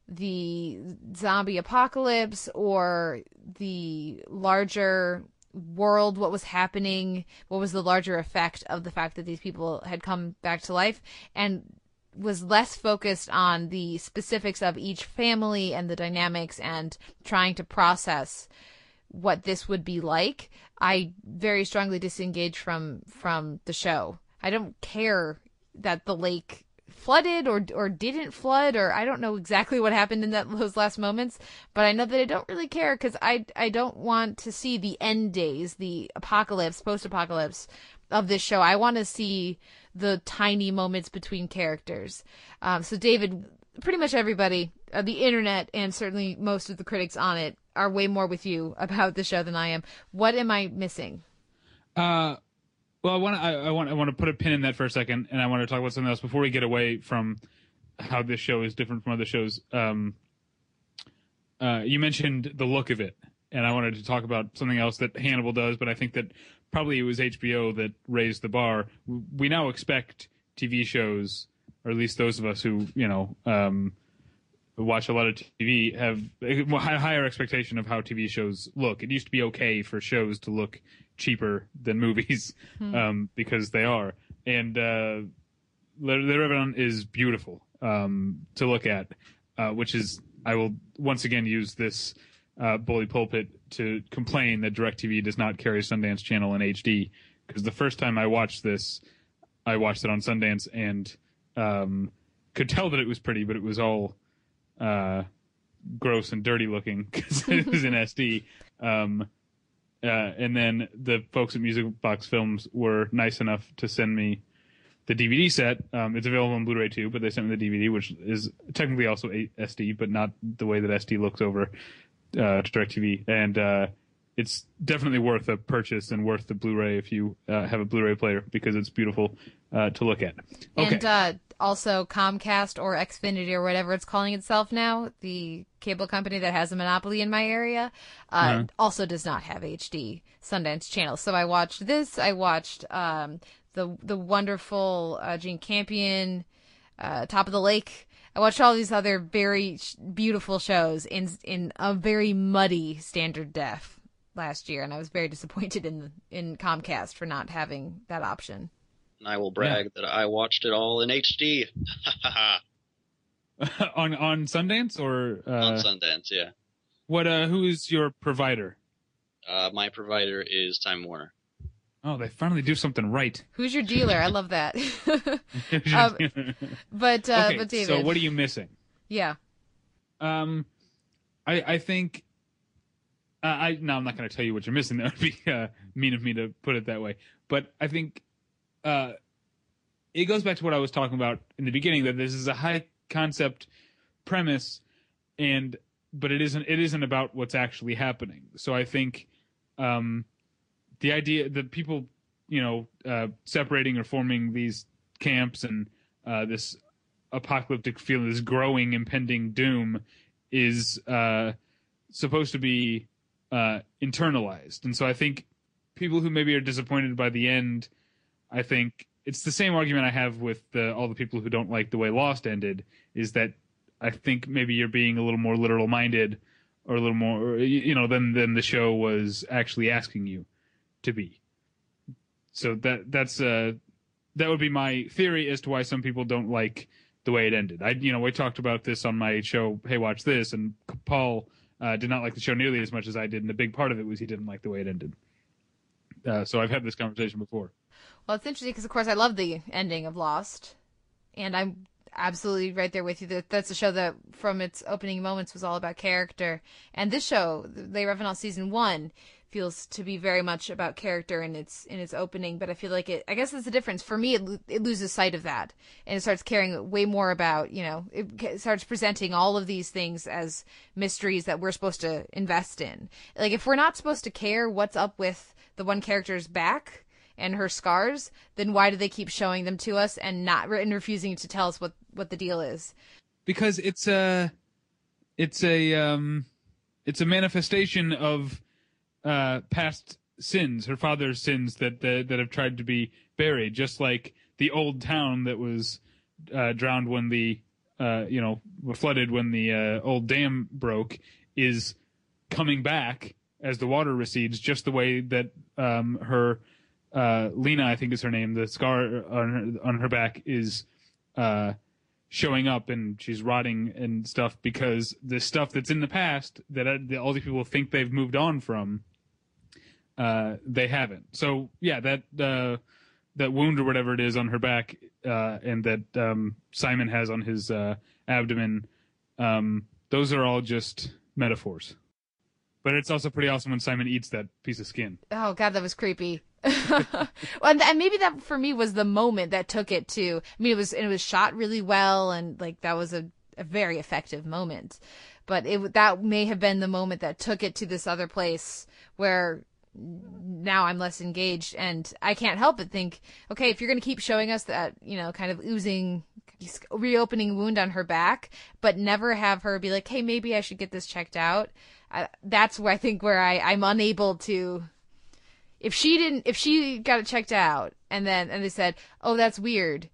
the zombie apocalypse or the larger world, what was happening, what was the larger effect of the fact that these people had come back to life, and was less focused on the specifics of each family and the dynamics and trying to process what this would be like. I very strongly disengage from from the show. I don't care that the lake flooded or or didn't flood or I don't know exactly what happened in that those last moments, but I know that I don't really care cuz I I don't want to see the end days, the apocalypse, post-apocalypse of this show. I want to see the tiny moments between characters. Um, so David, pretty much everybody, uh, the internet and certainly most of the critics on it are way more with you about the show than I am. What am I missing? Uh, well, I want to I, I want I want to put a pin in that for a second, and I want to talk about something else before we get away from how this show is different from other shows. Um, uh, you mentioned the look of it, and I wanted to talk about something else that Hannibal does, but I think that probably it was HBO that raised the bar. We now expect TV shows, or at least those of us who you know um, watch a lot of TV, have a higher expectation of how TV shows look. It used to be okay for shows to look cheaper than movies Hmm. um, because they are, and uh, the, the Revenant is beautiful um, to look at, uh, which is I will once again use this uh, bully pulpit to complain that DirecTV does not carry Sundance Channel in HD because the first time I watched this, I watched it on Sundance and um, could tell that it was pretty, but it was all uh, gross and dirty looking because it was in SD. Um, uh, and then the folks at Music Box Films were nice enough to send me the DVD set. Um, it's available on Blu-ray too, but they sent me the DVD, which is technically also SD, but not the way that SD looks over uh, to DirecTV. And uh, it's definitely worth a purchase and worth the Blu-ray if you uh, have a Blu-ray player because it's beautiful uh, to look at. Okay. And uh, also Comcast or Xfinity or whatever it's calling itself now, the cable company that has a monopoly in my area, uh, Uh-huh. also does not have HD Sundance Channel. So I watched this. I watched um, the the wonderful uh, Jane Campion, uh, Top of the Lake. I watched all these other very sh- beautiful shows in in a very muddy standard def last year, and I was very disappointed in in Comcast for not having that option. And I will brag that I watched it all in HD. on on Sundance or uh, on Sundance, yeah. what? Uh, who is your provider? Uh, my provider is Time Warner. Oh, they finally do something right. Who's your dealer? I love that. Um, but uh, okay, but David, so what are you missing? yeah, Um, I I think. Uh, I no, I'm not going to tell you what you're missing. That would be uh, mean of me to put it that way. But I think uh, it goes back to what I was talking about in the beginning that this is a high concept premise, and but it isn't it isn't about what's actually happening. So I think um, the idea that people you know uh, separating or forming these camps and uh, this apocalyptic feeling, this growing impending doom, is uh, supposed to be uh, internalized. And so I think people who maybe are disappointed by the end, I think it's the same argument I have with the, all the people who don't like the way Lost ended. Is that I think maybe you're being a little more literal minded, or a little more, you know, than than the show was actually asking you to be. So that that's uh that would be my theory as to why some people don't like the way it ended. I you know we talked about this on my show. Hey, watch this, and Paul uh, did not like the show nearly as much as I did, and a big part of it was he didn't like the way it ended. Uh, so I've had this conversation before. Well, it's interesting because of course I love the ending of Lost, and I'm absolutely right there with you. That that's a show that from its opening moments was all about character, and this show, Les Revenants season one, feels to be very much about character in its in its opening. But I feel like it. I guess that's the difference for me. It, it loses sight of that, and it starts caring way more about you know. It starts presenting all of these things as mysteries that we're supposed to invest in. Like if we're not supposed to care what's up with the one character's back and her scars, then why do they keep showing them to us and not and refusing to tell us what what the deal is? because it's a it's a um it's a manifestation of uh past sins her father's sins that that, that have tried to be buried just like the old town that was uh drowned when the uh you know flooded when the uh old dam broke is coming back as the water recedes, just the way that um, her uh, Lena, I think is her name, the scar on her, on her back is uh, showing up and she's rotting and stuff because the stuff that's in the past that, uh, that all these people think they've moved on from, uh, they haven't. So yeah, that uh, that wound or whatever it is on her back, uh, and that um, Simon has on his uh, abdomen, um, those are all just metaphors. But it's also pretty awesome when Simon eats that piece of skin. Oh god, that was creepy. and, and maybe that for me was the moment that took it to. I mean, it was it was shot really well, and like that was a, a very effective moment. But it that may have been the moment that took it to this other place where now I'm less engaged, and I can't help but think, okay, if you're going to keep showing us that, you know, kind of oozing, reopening wound on her back, but never have her be like, hey, maybe I should get this checked out. I, that's where I think where I I'm unable to. If she didn't, if she got it checked out, and then and they said, oh, that's weird,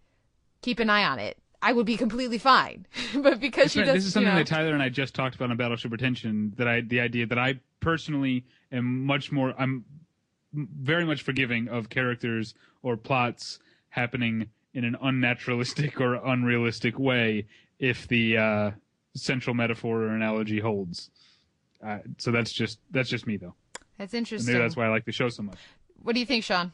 keep an eye on it. I would be completely fine, but because she This does, is something you know, that Tyler and I just talked about on Battleship Pretension. That I, the idea that I personally am much more, I'm very much forgiving of characters or plots happening in an unnaturalistic or unrealistic way if the uh, central metaphor or analogy holds. Uh, so that's just that's just me though. That's And interesting. maybe that's why I like the show so much. What do you think, Sean?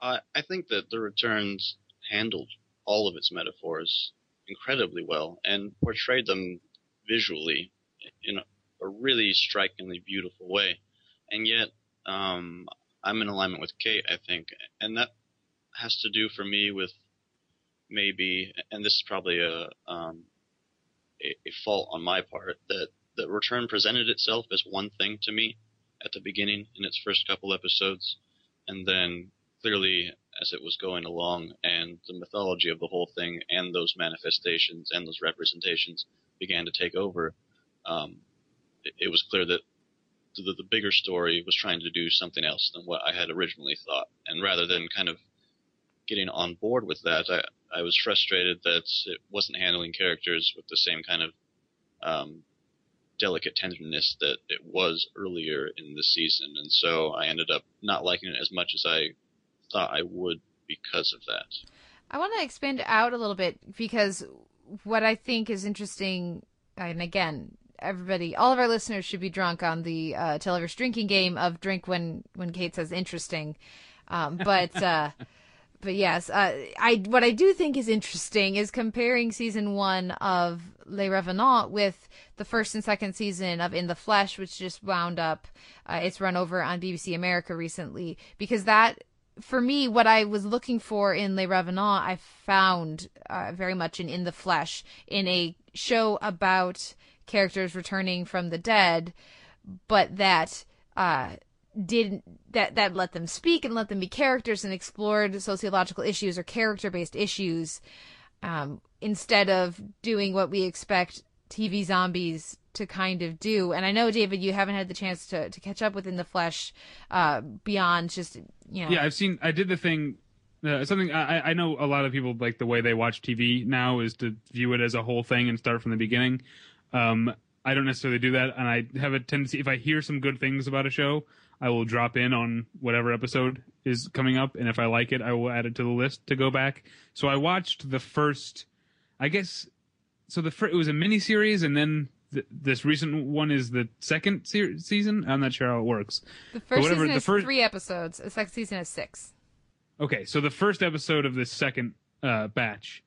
I I think that the returns handled all of its metaphors incredibly well and portrayed them visually in a, a really strikingly beautiful way. And yet, um, I'm in alignment with Kate, I think, and that has to do for me with maybe, and this is probably a um, a, a fault on my part that the return presented itself as one thing to me at the beginning in its first couple episodes, and then clearly as it was going along and the mythology of the whole thing and those manifestations and those representations began to take over, um, it, it was clear that the, the bigger story was trying to do something else than what I had originally thought. And rather than kind of getting on board with that, I, I was frustrated that it wasn't handling characters with the same kind of um, delicate tenderness that it was earlier in the season. And so I ended up not liking it as much as I thought I would because of that. I want to expand out a little bit because what I think is interesting, and again, everybody, all of our listeners should be drunk on the uh, Televerse drinking game of drink when when Kate says interesting, um, but. Uh, but yes, uh, I what I do think is interesting is comparing season one of Les Revenants with the first and second season of In the Flesh, which just wound up. Uh, it's run over on BBC America recently because that for me, what I was looking for in Les Revenants, I found uh, very much in In the Flesh, in a show about characters returning from the dead, but that uh, didn't that that let them speak and let them be characters and explored sociological issues or character based issues um, instead of doing what we expect TV zombies to kind of do. And I know, David, you haven't had the chance to, to catch up with In the Flesh uh, beyond just, you know. Yeah, I've seen. I did the thing. Uh, something I, I know a lot of people like the way they watch TV now is to view it as a whole thing and start from the beginning. Um, I don't necessarily do that, and I have a tendency if I hear some good things about a show, I will drop in on whatever episode is coming up, and if I like it, I will add it to the list to go back. So I watched the first, I guess, so the fir- it was a mini series, and then th- this recent one is the second se- season. I'm not sure how it works. the first whatever, season the is first- three episodes, the second season is six. Okay, so the first episode of this second uh, batch,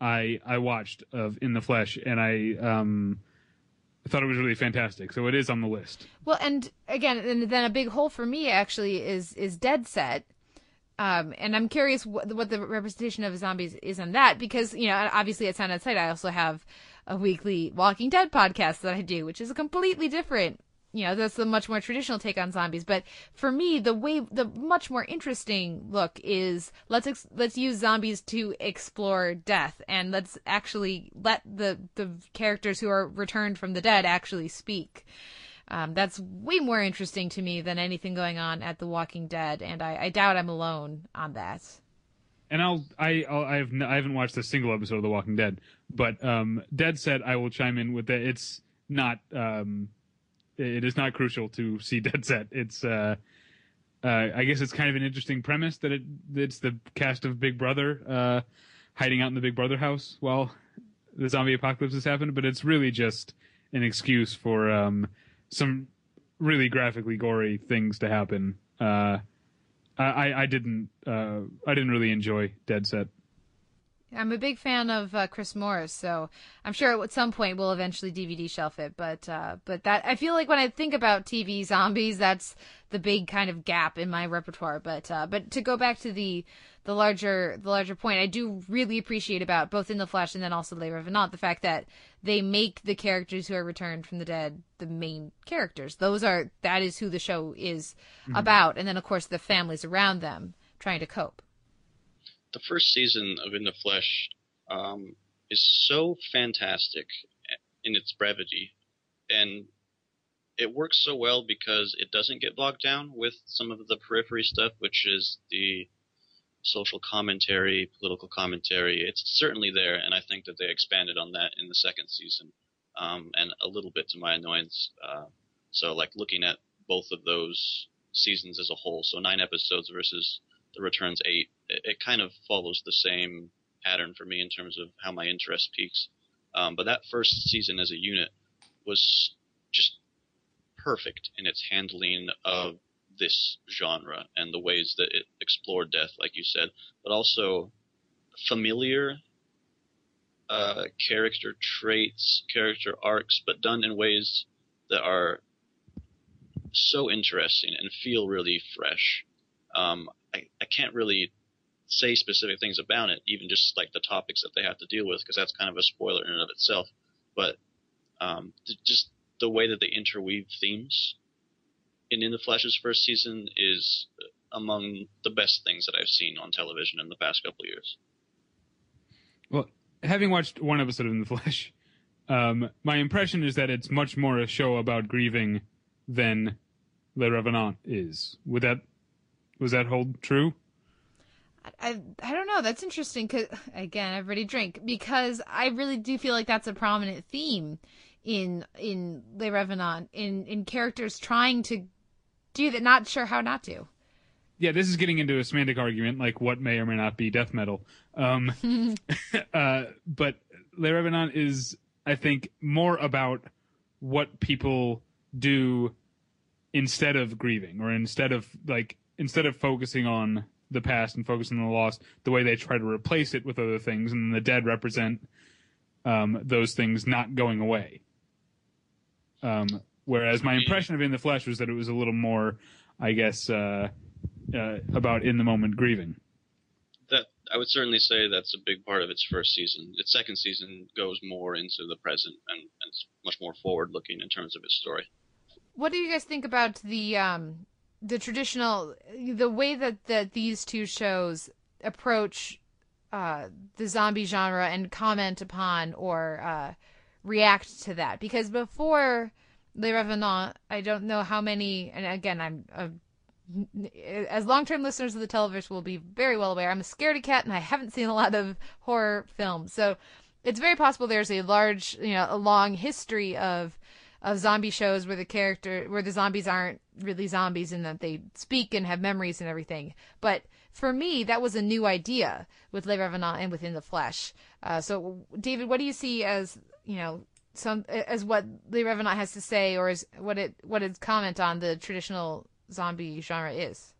I I watched of In the Flesh, and I um, thought it was really fantastic. So it is on the list. Well, and again, and then a big hole for me actually is is Dead Set. Um, and I'm curious what, what the representation of zombies is on that because you know obviously at Sound Sight I also have a weekly Walking Dead podcast that I do, which is a completely different. You know, that's the much more traditional take on zombies. But for me, the way the much more interesting look is let's ex- let's use zombies to explore death, and let's actually let the the characters who are returned from the dead actually speak. Um, that's way more interesting to me than anything going on at The Walking Dead, and I, I doubt I'm alone on that. And I'll I I'll, I have n- I haven't watched a single episode of The Walking Dead, but um, Dead Set I will chime in with that. It's not um, It is not crucial to see Dead Set. It's uh, uh, I guess it's kind of an interesting premise that it it's the cast of Big Brother uh, hiding out in the Big Brother house while the zombie apocalypse has happened, but it's really just an excuse for um, some really graphically gory things to happen. Uh, I, I didn't uh, I didn't really enjoy Dead Set. I'm a big fan of uh, Chris Morris, so I'm sure at some point we'll eventually DVD shelf it. But uh, but that I feel like when I think about TV zombies, that's the big kind of gap in my repertoire. But uh, but to go back to the the larger the larger point, I do really appreciate about both in the Flesh and then also Les Revenants the fact that they make the characters who are returned from the dead the main characters. Those are that is who the show is Mhm. about, and then of course the families around them trying to cope. The first season of In the Flesh um, is so fantastic in its brevity, and it works so well because it doesn't get bogged down with some of the periphery stuff, which is the social commentary, political commentary. It's certainly there, and I think that they expanded on that in the second season, um, and a little bit to my annoyance. Uh, so, like looking at both of those seasons as a whole, so nine episodes versus the returns eight, it, it kind of follows the same pattern for me in terms of how my interest peaks. Um, but that first season as a unit was just perfect in its handling of this genre and the ways that it explored death, like you said, but also familiar uh, character traits, character arcs, but done in ways that are so interesting and feel really fresh. Um, I, I can't really say specific things about it, even just like the topics that they have to deal with, because that's kind of a spoiler in and of itself. But um, th- just the way that they interweave themes in In the Flesh's first season is among the best things that I've seen on television in the past couple years. Well, having watched one episode of In the Flesh, um, my impression is that it's much more a show about grieving than Le Revenant is. Would that was that hold true? I I don't know. That's interesting because again, everybody drink because I really do feel like that's a prominent theme in in Les Revenants in in characters trying to do that, not sure how not to. Yeah, this is getting into a semantic argument, like what may or may not be death metal. Um, uh, but Le Revenant is, I think, more about what people do instead of grieving, or instead of like instead of focusing on the past and focusing on the lost, the way they try to replace it with other things, and the dead represent um, those things not going away. Um, whereas my impression of In the Flesh was that it was a little more, I guess, uh, uh, about in the moment grieving. That I would certainly say that's a big part of its first season. Its second season goes more into the present and, and it's much more forward looking in terms of its story. What do you guys think about the um the traditional the way that that these two shows approach uh the zombie genre and comment upon or uh react to that? Because before Les Revenants, I don't know how many and again I'm uh, as long-term listeners of the television will be very well aware, I'm a scaredy cat and I haven't seen a lot of horror films. So it's very possible there's a large, you know, a long history of of zombie shows where the character where the zombies aren't really zombies and that they speak and have memories and everything. But for me, that was a new idea with Le Revenant and within the Flesh. Uh, so, David, what do you see as you know some as what Le Revenant has to say, or as what it what its comment on the traditional zombie genre is?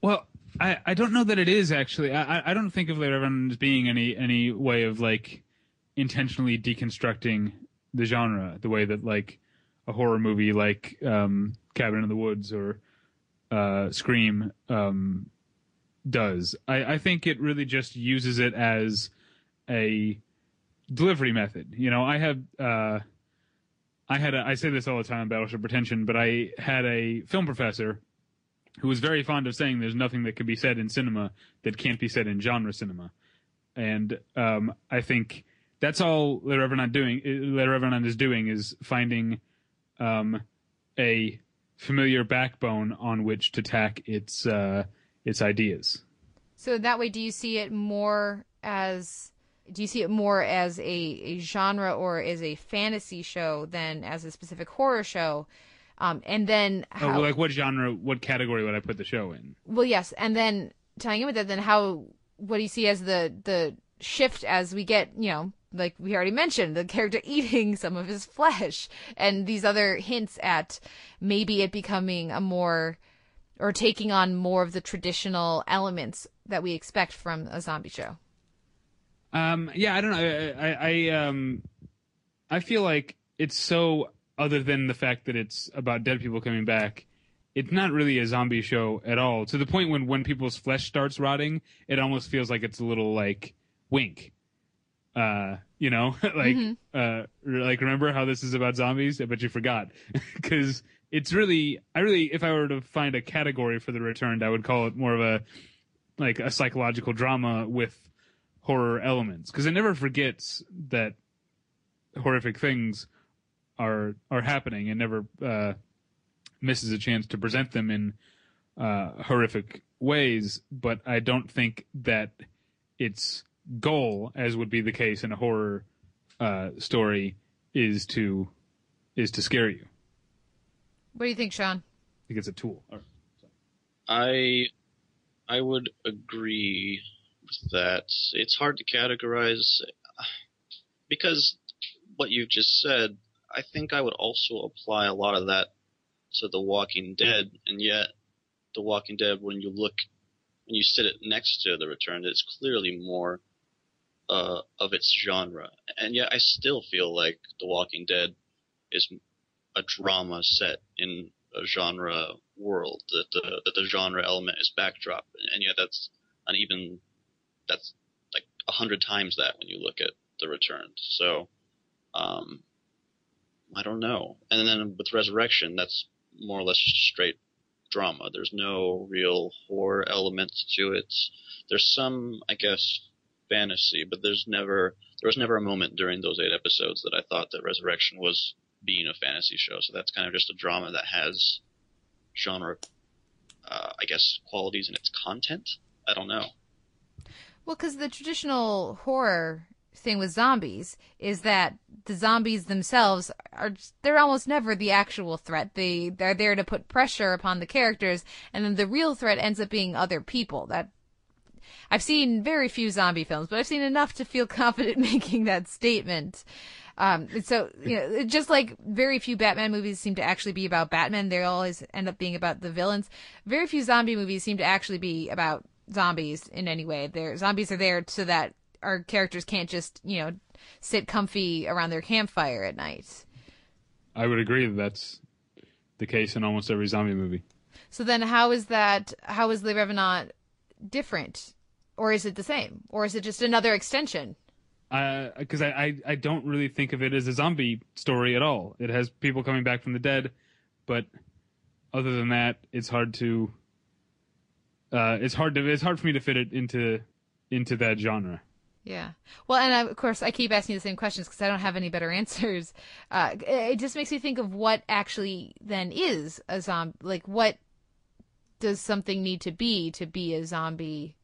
Well, I, I don't know that it is actually. I- I don't think of Le Revenant as being any any way of like intentionally deconstructing the genre the way that like a horror movie like um, Cabin in the Woods or uh, Scream um, does. I, I think it really just uses it as a delivery method. You know, I have uh, I had a, I say this all the time Battleship Pretension, but I had a film professor who was very fond of saying there's nothing that can be said in cinema that can't be said in genre cinema, and um, I think that's all Le Revenant doing. Le Revenant is doing is finding um, a familiar backbone on which to tack its uh, its ideas. So that way, do you see it more as do you see it more as a, a genre or as a fantasy show than as a specific horror show? Um, and then Oh, well, like what genre, what category would I put the show in? well, yes, and then tying in with that, then how what do you see as the the shift as we get, you know, like we already mentioned, the character eating some of his flesh, and these other hints at maybe it becoming a more or taking on more of the traditional elements that we expect from a zombie show. Um, yeah, I don't know. I, I, I, um, I feel like it's so other than the fact that it's about dead people coming back. It's not really a zombie show at all. To the point when when people's flesh starts rotting, it almost feels like it's a little like wink. Uh, you know, like uh, like remember how this is about zombies? but you forgot because it's really. I really, if I were to find a category for the returned, I would call it more of a like a psychological drama with horror elements because it never forgets that horrific things are are happening and never uh, misses a chance to present them in uh, horrific ways. But I don't think that its goal, as would be the case in a horror uh, story, is to is to scare you. What do you think, Sean? I think it's a tool. Or- I I would agree with that. It's hard to categorize because what you've just said. I think I would also apply a lot of that to The Walking Dead, and yet The Walking Dead, when you look, when you sit it next to The Return, it's clearly more uh, of its genre, and yet I still feel like The Walking Dead is a drama set in a genre world that the that the genre element is backdrop. And yet that's an even that's like a hundred times that when you look at the return so um i don't know. And then with resurrection that's more or less straight drama. There's no real horror element to it. There's some i guess fantasy but there's never there was never a moment during those eight episodes that i thought that resurrection was being a fantasy show. So that's kind of just a drama that has genre, uh, I guess, qualities in its content. I don't know. Well, because the traditional horror thing with zombies is that the zombies themselves are they're almost never the actual threat. They they're there to put pressure upon the characters, and then the real threat ends up being other people. That I've seen very few zombie films, but I've seen enough to feel confident making that statement. Um, so you know, just like very few Batman movies seem to actually be about Batman, they always end up being about the villains. Very few zombie movies seem to actually be about zombies in any way. Their zombies are there so that our characters can't just you know sit comfy around their campfire at night. I would agree that that's the case in almost every zombie movie. So then, how is that? How is Le Revenant different, or is it the same, or is it just another extension? because I, I I don't really think of it as a zombie story at all. It has people coming back from the dead, but other than that, it's hard to. Uh, it's hard to it's hard for me to fit it into into that genre. Yeah. Well, and I, of course, I keep asking the same questions because I don't have any better answers. Uh, it just makes me think of what actually then is a zombie. Like, what does something need to be to be a zombie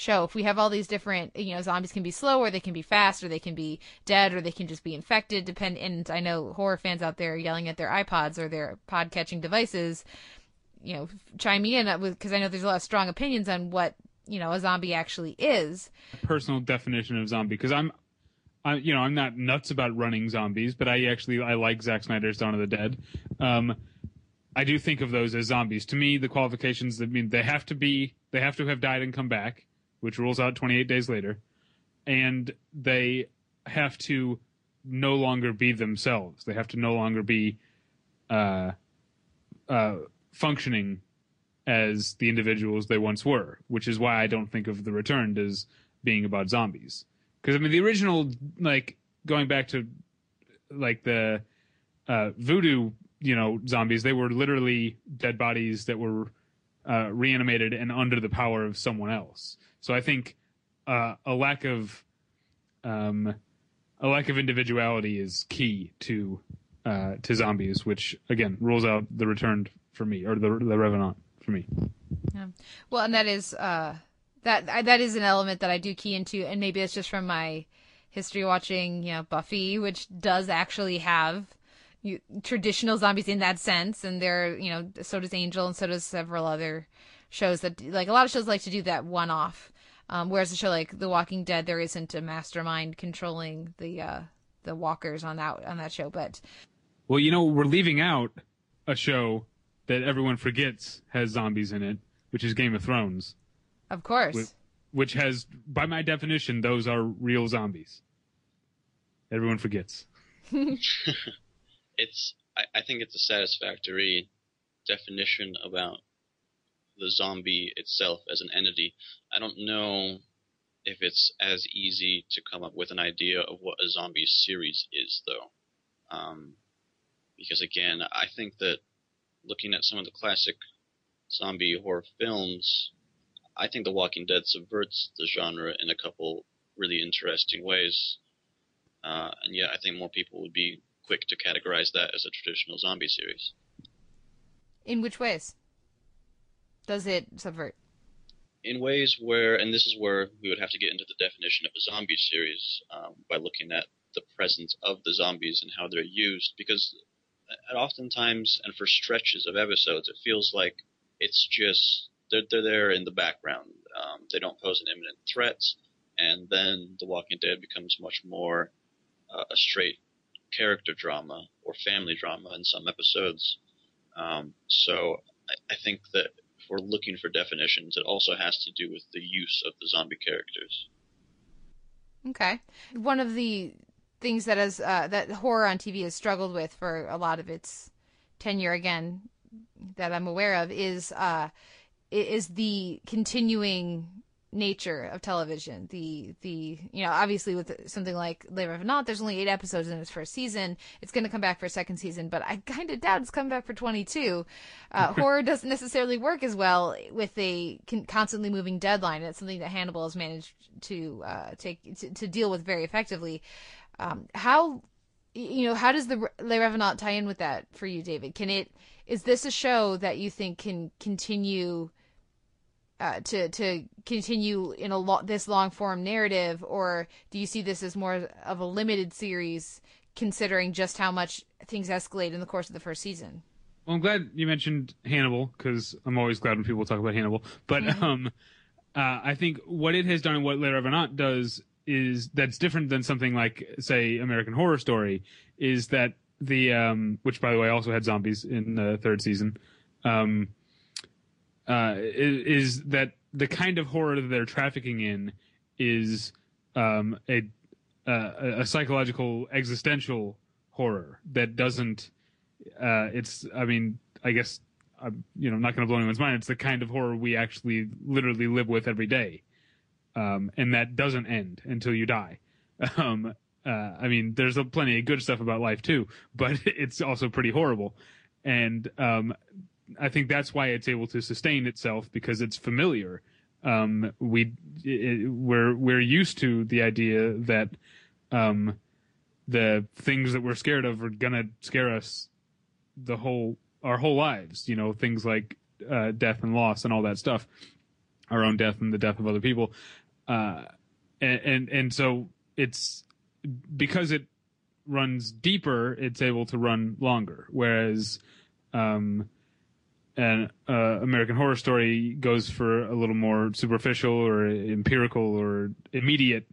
show? If we have all these different, you know, zombies can be slow, or they can be fast, or they can be dead, or they can just be infected. Depend. And I know horror fans out there yelling at their iPods or their pod catching devices. You know, chime me in because I know there's a lot of strong opinions on what you know a zombie actually is. Personal definition of zombie because I'm. I, you know, I'm not nuts about running zombies, but I actually I like Zack Snyder's Dawn of the Dead. Um, I do think of those as zombies. To me, the qualifications that mean they have to be they have to have died and come back, which rules out 28 days later, and they have to no longer be themselves. They have to no longer be uh, uh, functioning as the individuals they once were, which is why I don't think of the returned as being about zombies. Because I mean, the original, like going back to like the uh, voodoo, you know, zombies, they were literally dead bodies that were uh, reanimated and under the power of someone else. So I think uh, a lack of um, a lack of individuality is key to uh, to zombies, which again rules out the returned for me or the the revenant for me. Yeah. Well, and that is uh, that that is an element that I do key into, and maybe it's just from my history watching, you know, Buffy, which does actually have you, traditional zombies in that sense, and there, you know, so does Angel, and so does several other shows that like a lot of shows like to do that one off. Um, whereas a show like The Walking Dead, there isn't a mastermind controlling the uh, the walkers on that on that show. But Well, you know, we're leaving out a show that everyone forgets has zombies in it, which is Game of Thrones, of course, which, which has, by my definition, those are real zombies. Everyone forgets. it's I, I think it's a satisfactory definition about the zombie itself as an entity. I don't know if it's as easy to come up with an idea of what a zombie series is, though. Um, because again, I think that looking at some of the classic zombie horror films, I think The Walking Dead subverts the genre in a couple really interesting ways. Uh, and yet, I think more people would be quick to categorize that as a traditional zombie series. in which ways does it subvert? in ways where, and this is where we would have to get into the definition of a zombie series um, by looking at the presence of the zombies and how they're used, because oftentimes and for stretches of episodes, it feels like it's just they're they're there in the background. Um, they don't pose an imminent threat, and then The Walking Dead becomes much more uh, a straight character drama or family drama in some episodes. Um, so I, I think that we're looking for definitions, it also has to do with the use of the zombie characters. Okay. One of the things that has uh, that horror on TV has struggled with for a lot of its tenure again that I'm aware of is uh is the continuing nature of television. The the you know obviously with something like Les Revenants, there's only eight episodes in its first season. It's going to come back for a second season, but I kind of doubt it's coming back for 22. Uh, horror doesn't necessarily work as well with a con- constantly moving deadline. It's something that Hannibal has managed to uh, take to, to deal with very effectively. Um, how you know how does the Les Revenants tie in with that for you, David? Can it is this a show that you think can continue? Uh, to to continue in a lo- this long form narrative, or do you see this as more of a limited series, considering just how much things escalate in the course of the first season? Well, I'm glad you mentioned Hannibal because I'm always glad when people talk about Hannibal. But Mm-hmm. um, uh, I think what it has done and what Les Revenants does is that's different than something like, say, American Horror Story. Is that the um, which by the way also had zombies in the third season. Um, uh, is, that the kind of horror that they're trafficking in is um, a, uh, a psychological existential horror that doesn't. Uh, it's I mean I guess I'm you know not going to blow anyone's mind. It's the kind of horror we actually literally live with every day, um, and that doesn't end until you die. Um, uh, I mean, there's a, plenty of good stuff about life too, but it's also pretty horrible, and um, I think that's why it's able to sustain itself because it's familiar. Um, we it, we're we're used to the idea that um, the things that we're scared of are gonna scare us the whole our whole lives. You know, things like uh, death and loss and all that stuff, our own death and the death of other people, uh, and, and and so it's because it runs deeper, it's able to run longer. Whereas um, an uh, American Horror Story goes for a little more superficial or empirical or immediate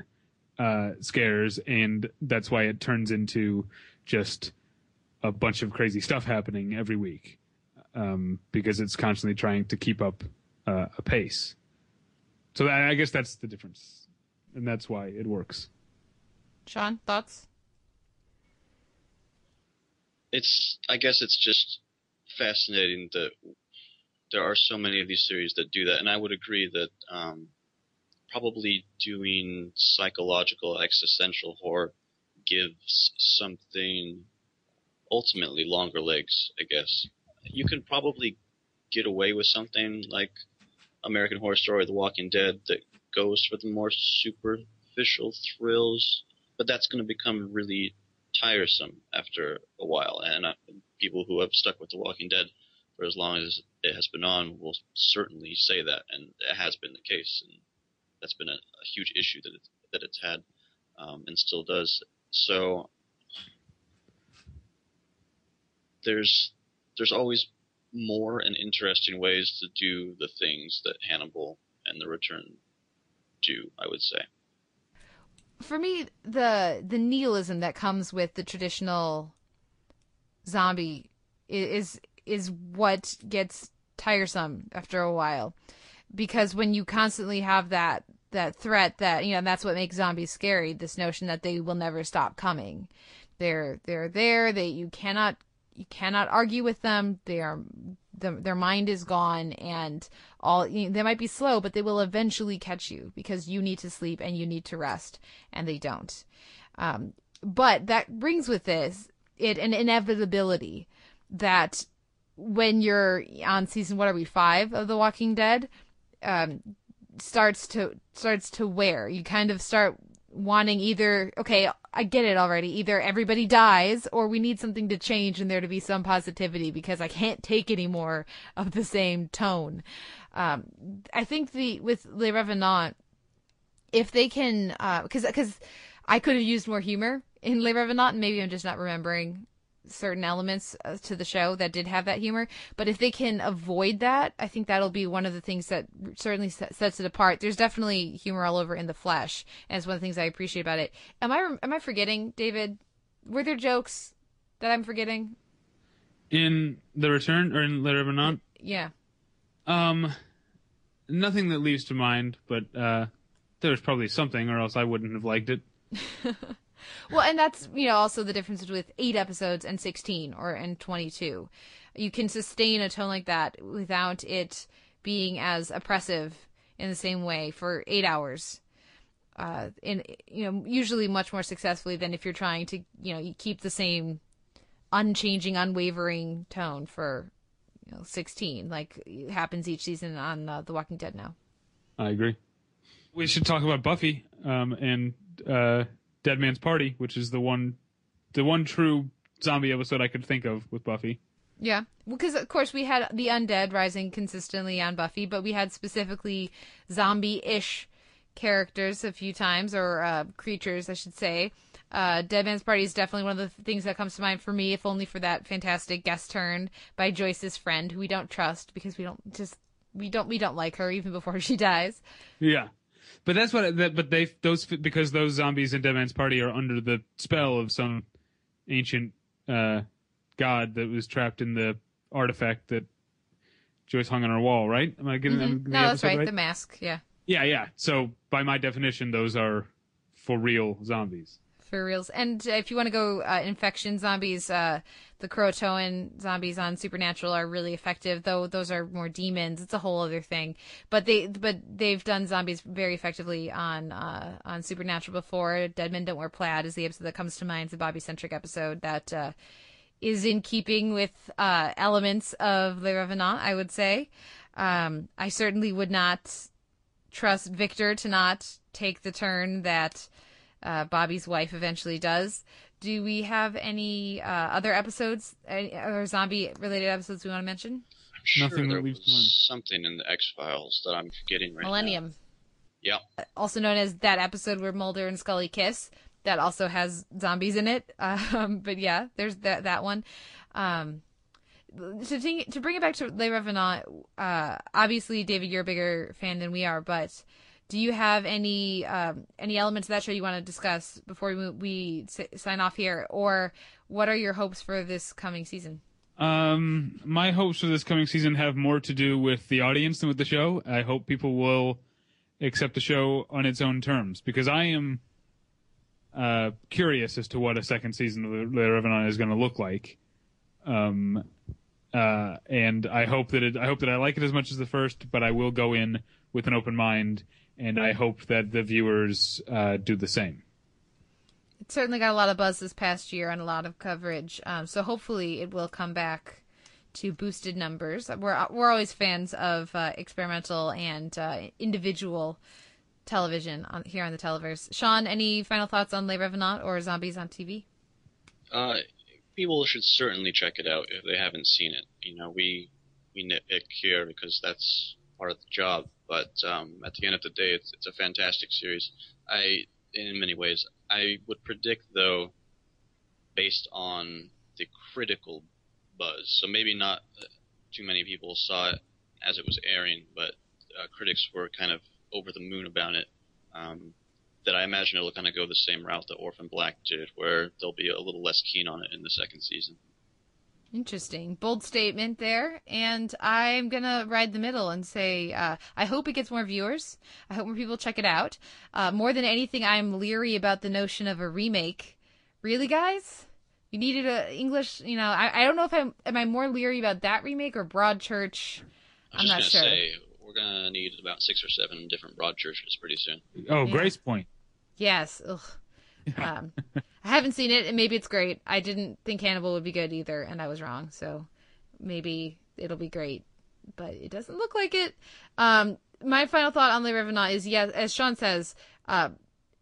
uh, scares, and that's why it turns into just a bunch of crazy stuff happening every week um, because it's constantly trying to keep up uh, a pace. So I I guess that's the difference, and that's why it works. Sean, thoughts? It's I guess it's just fascinating that there are so many of these series that do that, and I would agree that um, probably doing psychological existential horror gives something ultimately longer legs. I guess you can probably get away with something like American Horror Story, The Walking Dead, that goes for the more superficial thrills, but that's going to become really tiresome after a while. And uh, people who have stuck with The Walking Dead for as long as it has been on will certainly say that, and it has been the case, and that's been a, a huge issue that it's that it's had. um, and still does. So there's there's always more and interesting ways to do the things that Hannibal and the Return do. I would say. For me, the the nihilism that comes with the traditional zombie is is what gets tiresome after a while. Because when you constantly have that that threat that you know that's what makes zombies scary this notion that they will never stop coming. They're they're there they you cannot you cannot argue with them. They are the, their mind is gone and all you know, they might be slow but they will eventually catch you because you need to sleep and you need to rest and they don't. Um, but that brings with this it an inevitability that when you're on season what are we five of The Walking Dead, um, starts to starts to wear. You kind of start wanting either okay, I get it already. Either everybody dies, or we need something to change and there to be some positivity because I can't take any more of the same tone. Um, I think the with Les Revenant, if they can, because because I could have used more humor in Les Revenants, and maybe I'm just not remembering certain elements uh, to the show that did have that humor. But if they can avoid that, I think that'll be one of the things that certainly sets it apart. There's definitely humor all over in the flesh, and it's one of the things I appreciate about it. Am I am I forgetting, David? Were there jokes that I'm forgetting? In the return or in Le Revenant, Yeah. um, nothing that leaves to mind, but uh, there was probably something, or else I wouldn't have liked it. Well, and that's you know also the difference with eight episodes and sixteen or and twenty two. You can sustain a tone like that without it being as oppressive in the same way for eight hours. Uh, in you know usually much more successfully than if you're trying to you know you keep the same unchanging, unwavering tone for you know sixteen like it happens each season on uh, The Walking Dead now. I agree. We should talk about Buffy um, and uh, Dead Man's Party, which is the one, the one true zombie episode I could think of with Buffy. Yeah, because of course we had the undead rising consistently on Buffy, but we had specifically zombie-ish characters a few times, or uh, creatures, I should say. Uh, Dead Man's Party is definitely one of the things that comes to mind for me, if only for that fantastic guest turn by Joyce's friend, who we don't trust because we don't just we don't we don't like her even before she dies. Yeah, but that's what. That, but they those because those zombies in Dead Man's Party are under the spell of some ancient uh, god that was trapped in the artifact that Joyce hung on her wall. Right? Am I getting Mhm. the No, that's episode right, the mask. Yeah, Yeah, yeah. So by my definition, those are for real zombies. for reals. And if you want to go uh, infection zombies, uh, the Croatoan zombies on Supernatural are really effective. Though those are more demons. It's a whole other thing. But they but they've done zombies very effectively on uh, on Supernatural before. Dead Men Don't Wear Plaid is the episode that comes to mind. It's a Bobby centric episode that uh, is in keeping with uh, elements of Le Revenant. I would say. Um, I certainly would not trust Victor to not take the turn that uh, Bobby's wife eventually does. Do we have any uh, other episodes uh, or zombie related episodes we want to mention? I'm sure Nothing that there leaves was something in the X Files that I'm forgetting right now. Millennium, now. Yeah. also known as that episode where Mulder and Scully kiss, that also has zombies in it. Um, but yeah, there's that that one. Um, to think, to bring it back to Le Revenant, uh, obviously David, you're a bigger fan than we are, but do you have any um, any elements of that show you want to discuss before we, we s- sign off here, or what are your hopes for this coming season? Um, my hopes for this coming season have more to do with the audience than with the show. I hope people will accept the show on its own terms because I am uh, curious as to what a second season of The Revenant is going to look like. Um, uh, and I hope that it, I hope that I like it as much as the first, but I will go in with an open mind, and I hope that the viewers uh, do the same. It certainly got a lot of buzz this past year and a lot of coverage. Um, so hopefully it will come back to boosted numbers. We're we're always fans of uh, experimental and uh, individual television on here on the Televerse. Sean, any final thoughts on Les Revenant or Zombies on TV? Uh, people should certainly check it out if they haven't seen it. You know, we we nitpick here because that's part of the job, but um, at the end of the day, it's it's a fantastic series. I, in many ways, I would predict though, based on the critical buzz, so maybe not uh, too many people saw it as it was airing, but uh, critics were kind of over the moon about it. Um, that I imagine it'll kind of go the same route that Orphan Black did, where they'll be a little less keen on it in the second season. Interesting. Bold statement there. And I'm going to ride the middle and say uh, I hope it gets more viewers. I hope more people check it out. Uh, more than anything, I'm leery about the notion of a remake. Really, guys? You needed a English, you know, I, I don't know if I'm, am I more leery about that remake or Broadchurch? I I'm was not sure. gonna say we're gonna need about six or seven different broad churches pretty soon. Oh, Yeah. Gracepoint. Yes. Ugh. Um, I haven't seen it, and maybe it's great. I didn't think Hannibal would be good either, and I was wrong. So maybe it'll be great, but it doesn't look like it. Um, my final thought on Le Revenant is yes, as Sean says, uh,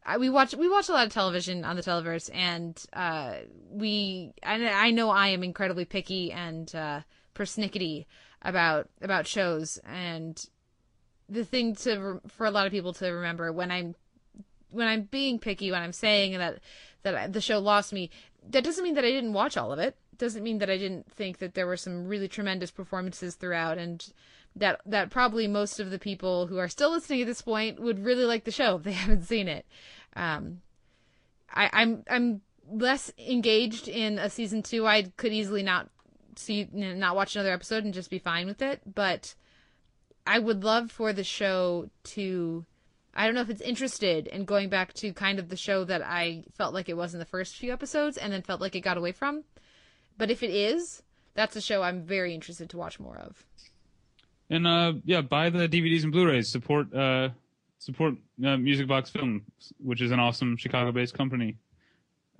I, we watch we watch a lot of television on the Televerse, and uh, we I, I know I am incredibly picky and uh, persnickety about about shows, and the thing to for a lot of people to remember when I'm when I'm being picky, when I'm saying that that the show lost me, that doesn't mean that I didn't watch all of it. Doesn't mean that I didn't think that there were some really tremendous performances throughout, and that that probably most of the people who are still listening at this point would really like the show if they haven't seen it. Um, I, I'm I'm less engaged in a season two. I could easily not see not watch another episode and just be fine with it, but I would love for the show to I don't know if it's interested in going back to kind of the show that I felt like it was in the first few episodes and then felt like it got away from. But if it is, that's a show I'm very interested to watch more of. And uh, yeah, buy the DVDs and Blu-rays. Support uh, support uh, Music Box Film, which is an awesome Chicago-based company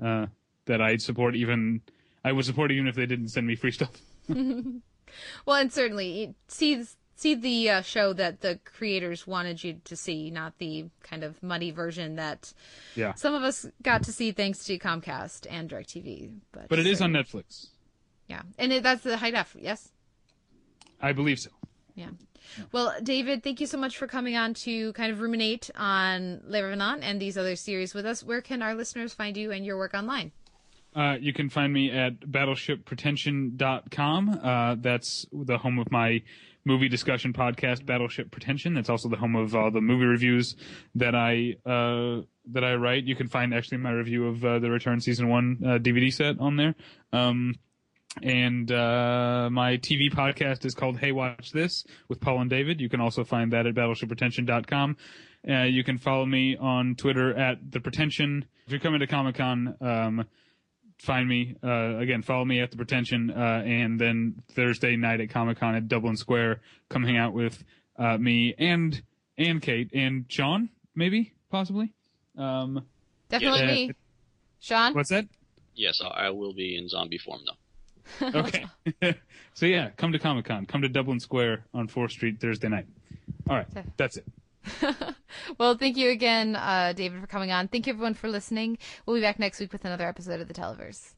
uh, that I support. Even I would support even if they didn't send me free stuff. Well, and certainly see see the uh, show that the creators wanted you to see, not the kind of muddy version that Yeah, some of us got to see thanks to Comcast and DirecTV. But but it is on Netflix. yeah, and it, that's the high def. Yes. I believe so. Yeah. Well, David, thank you so much for coming on to kind of ruminate on Le Revenant and these other series with us. Where can our listeners find you and your work online? Uh, you can find me at battleshippretension.com. Uh, that's the home of my movie discussion podcast, Battleship Pretension. That's also the home of all the movie reviews that I uh, that I write. You can find actually my review of uh, the Return season one uh, DVD set on there. Um, and uh, my TV podcast is called Hey Watch This with Paul and David. You can also find that at battleshippretension.com. Uh, you can follow me on Twitter at the Pretension. If you're coming to Comic Con, um, find me uh, again. Follow me at the Pretension, uh, and then Thursday night at Comic Con at Dublin Square, come hang out with uh, me and and Kate and Sean, maybe possibly. Um, Definitely Yeah. me. Sean? what's that? Yes, I I will be in zombie form though. Okay. so yeah, come to Comic Con. Come to Dublin Square on Fourth Street Thursday night. All right, that's it. well, thank you again, uh, David, for coming on. Thank you, everyone, for listening. We'll be back next week with another episode of the Televerse.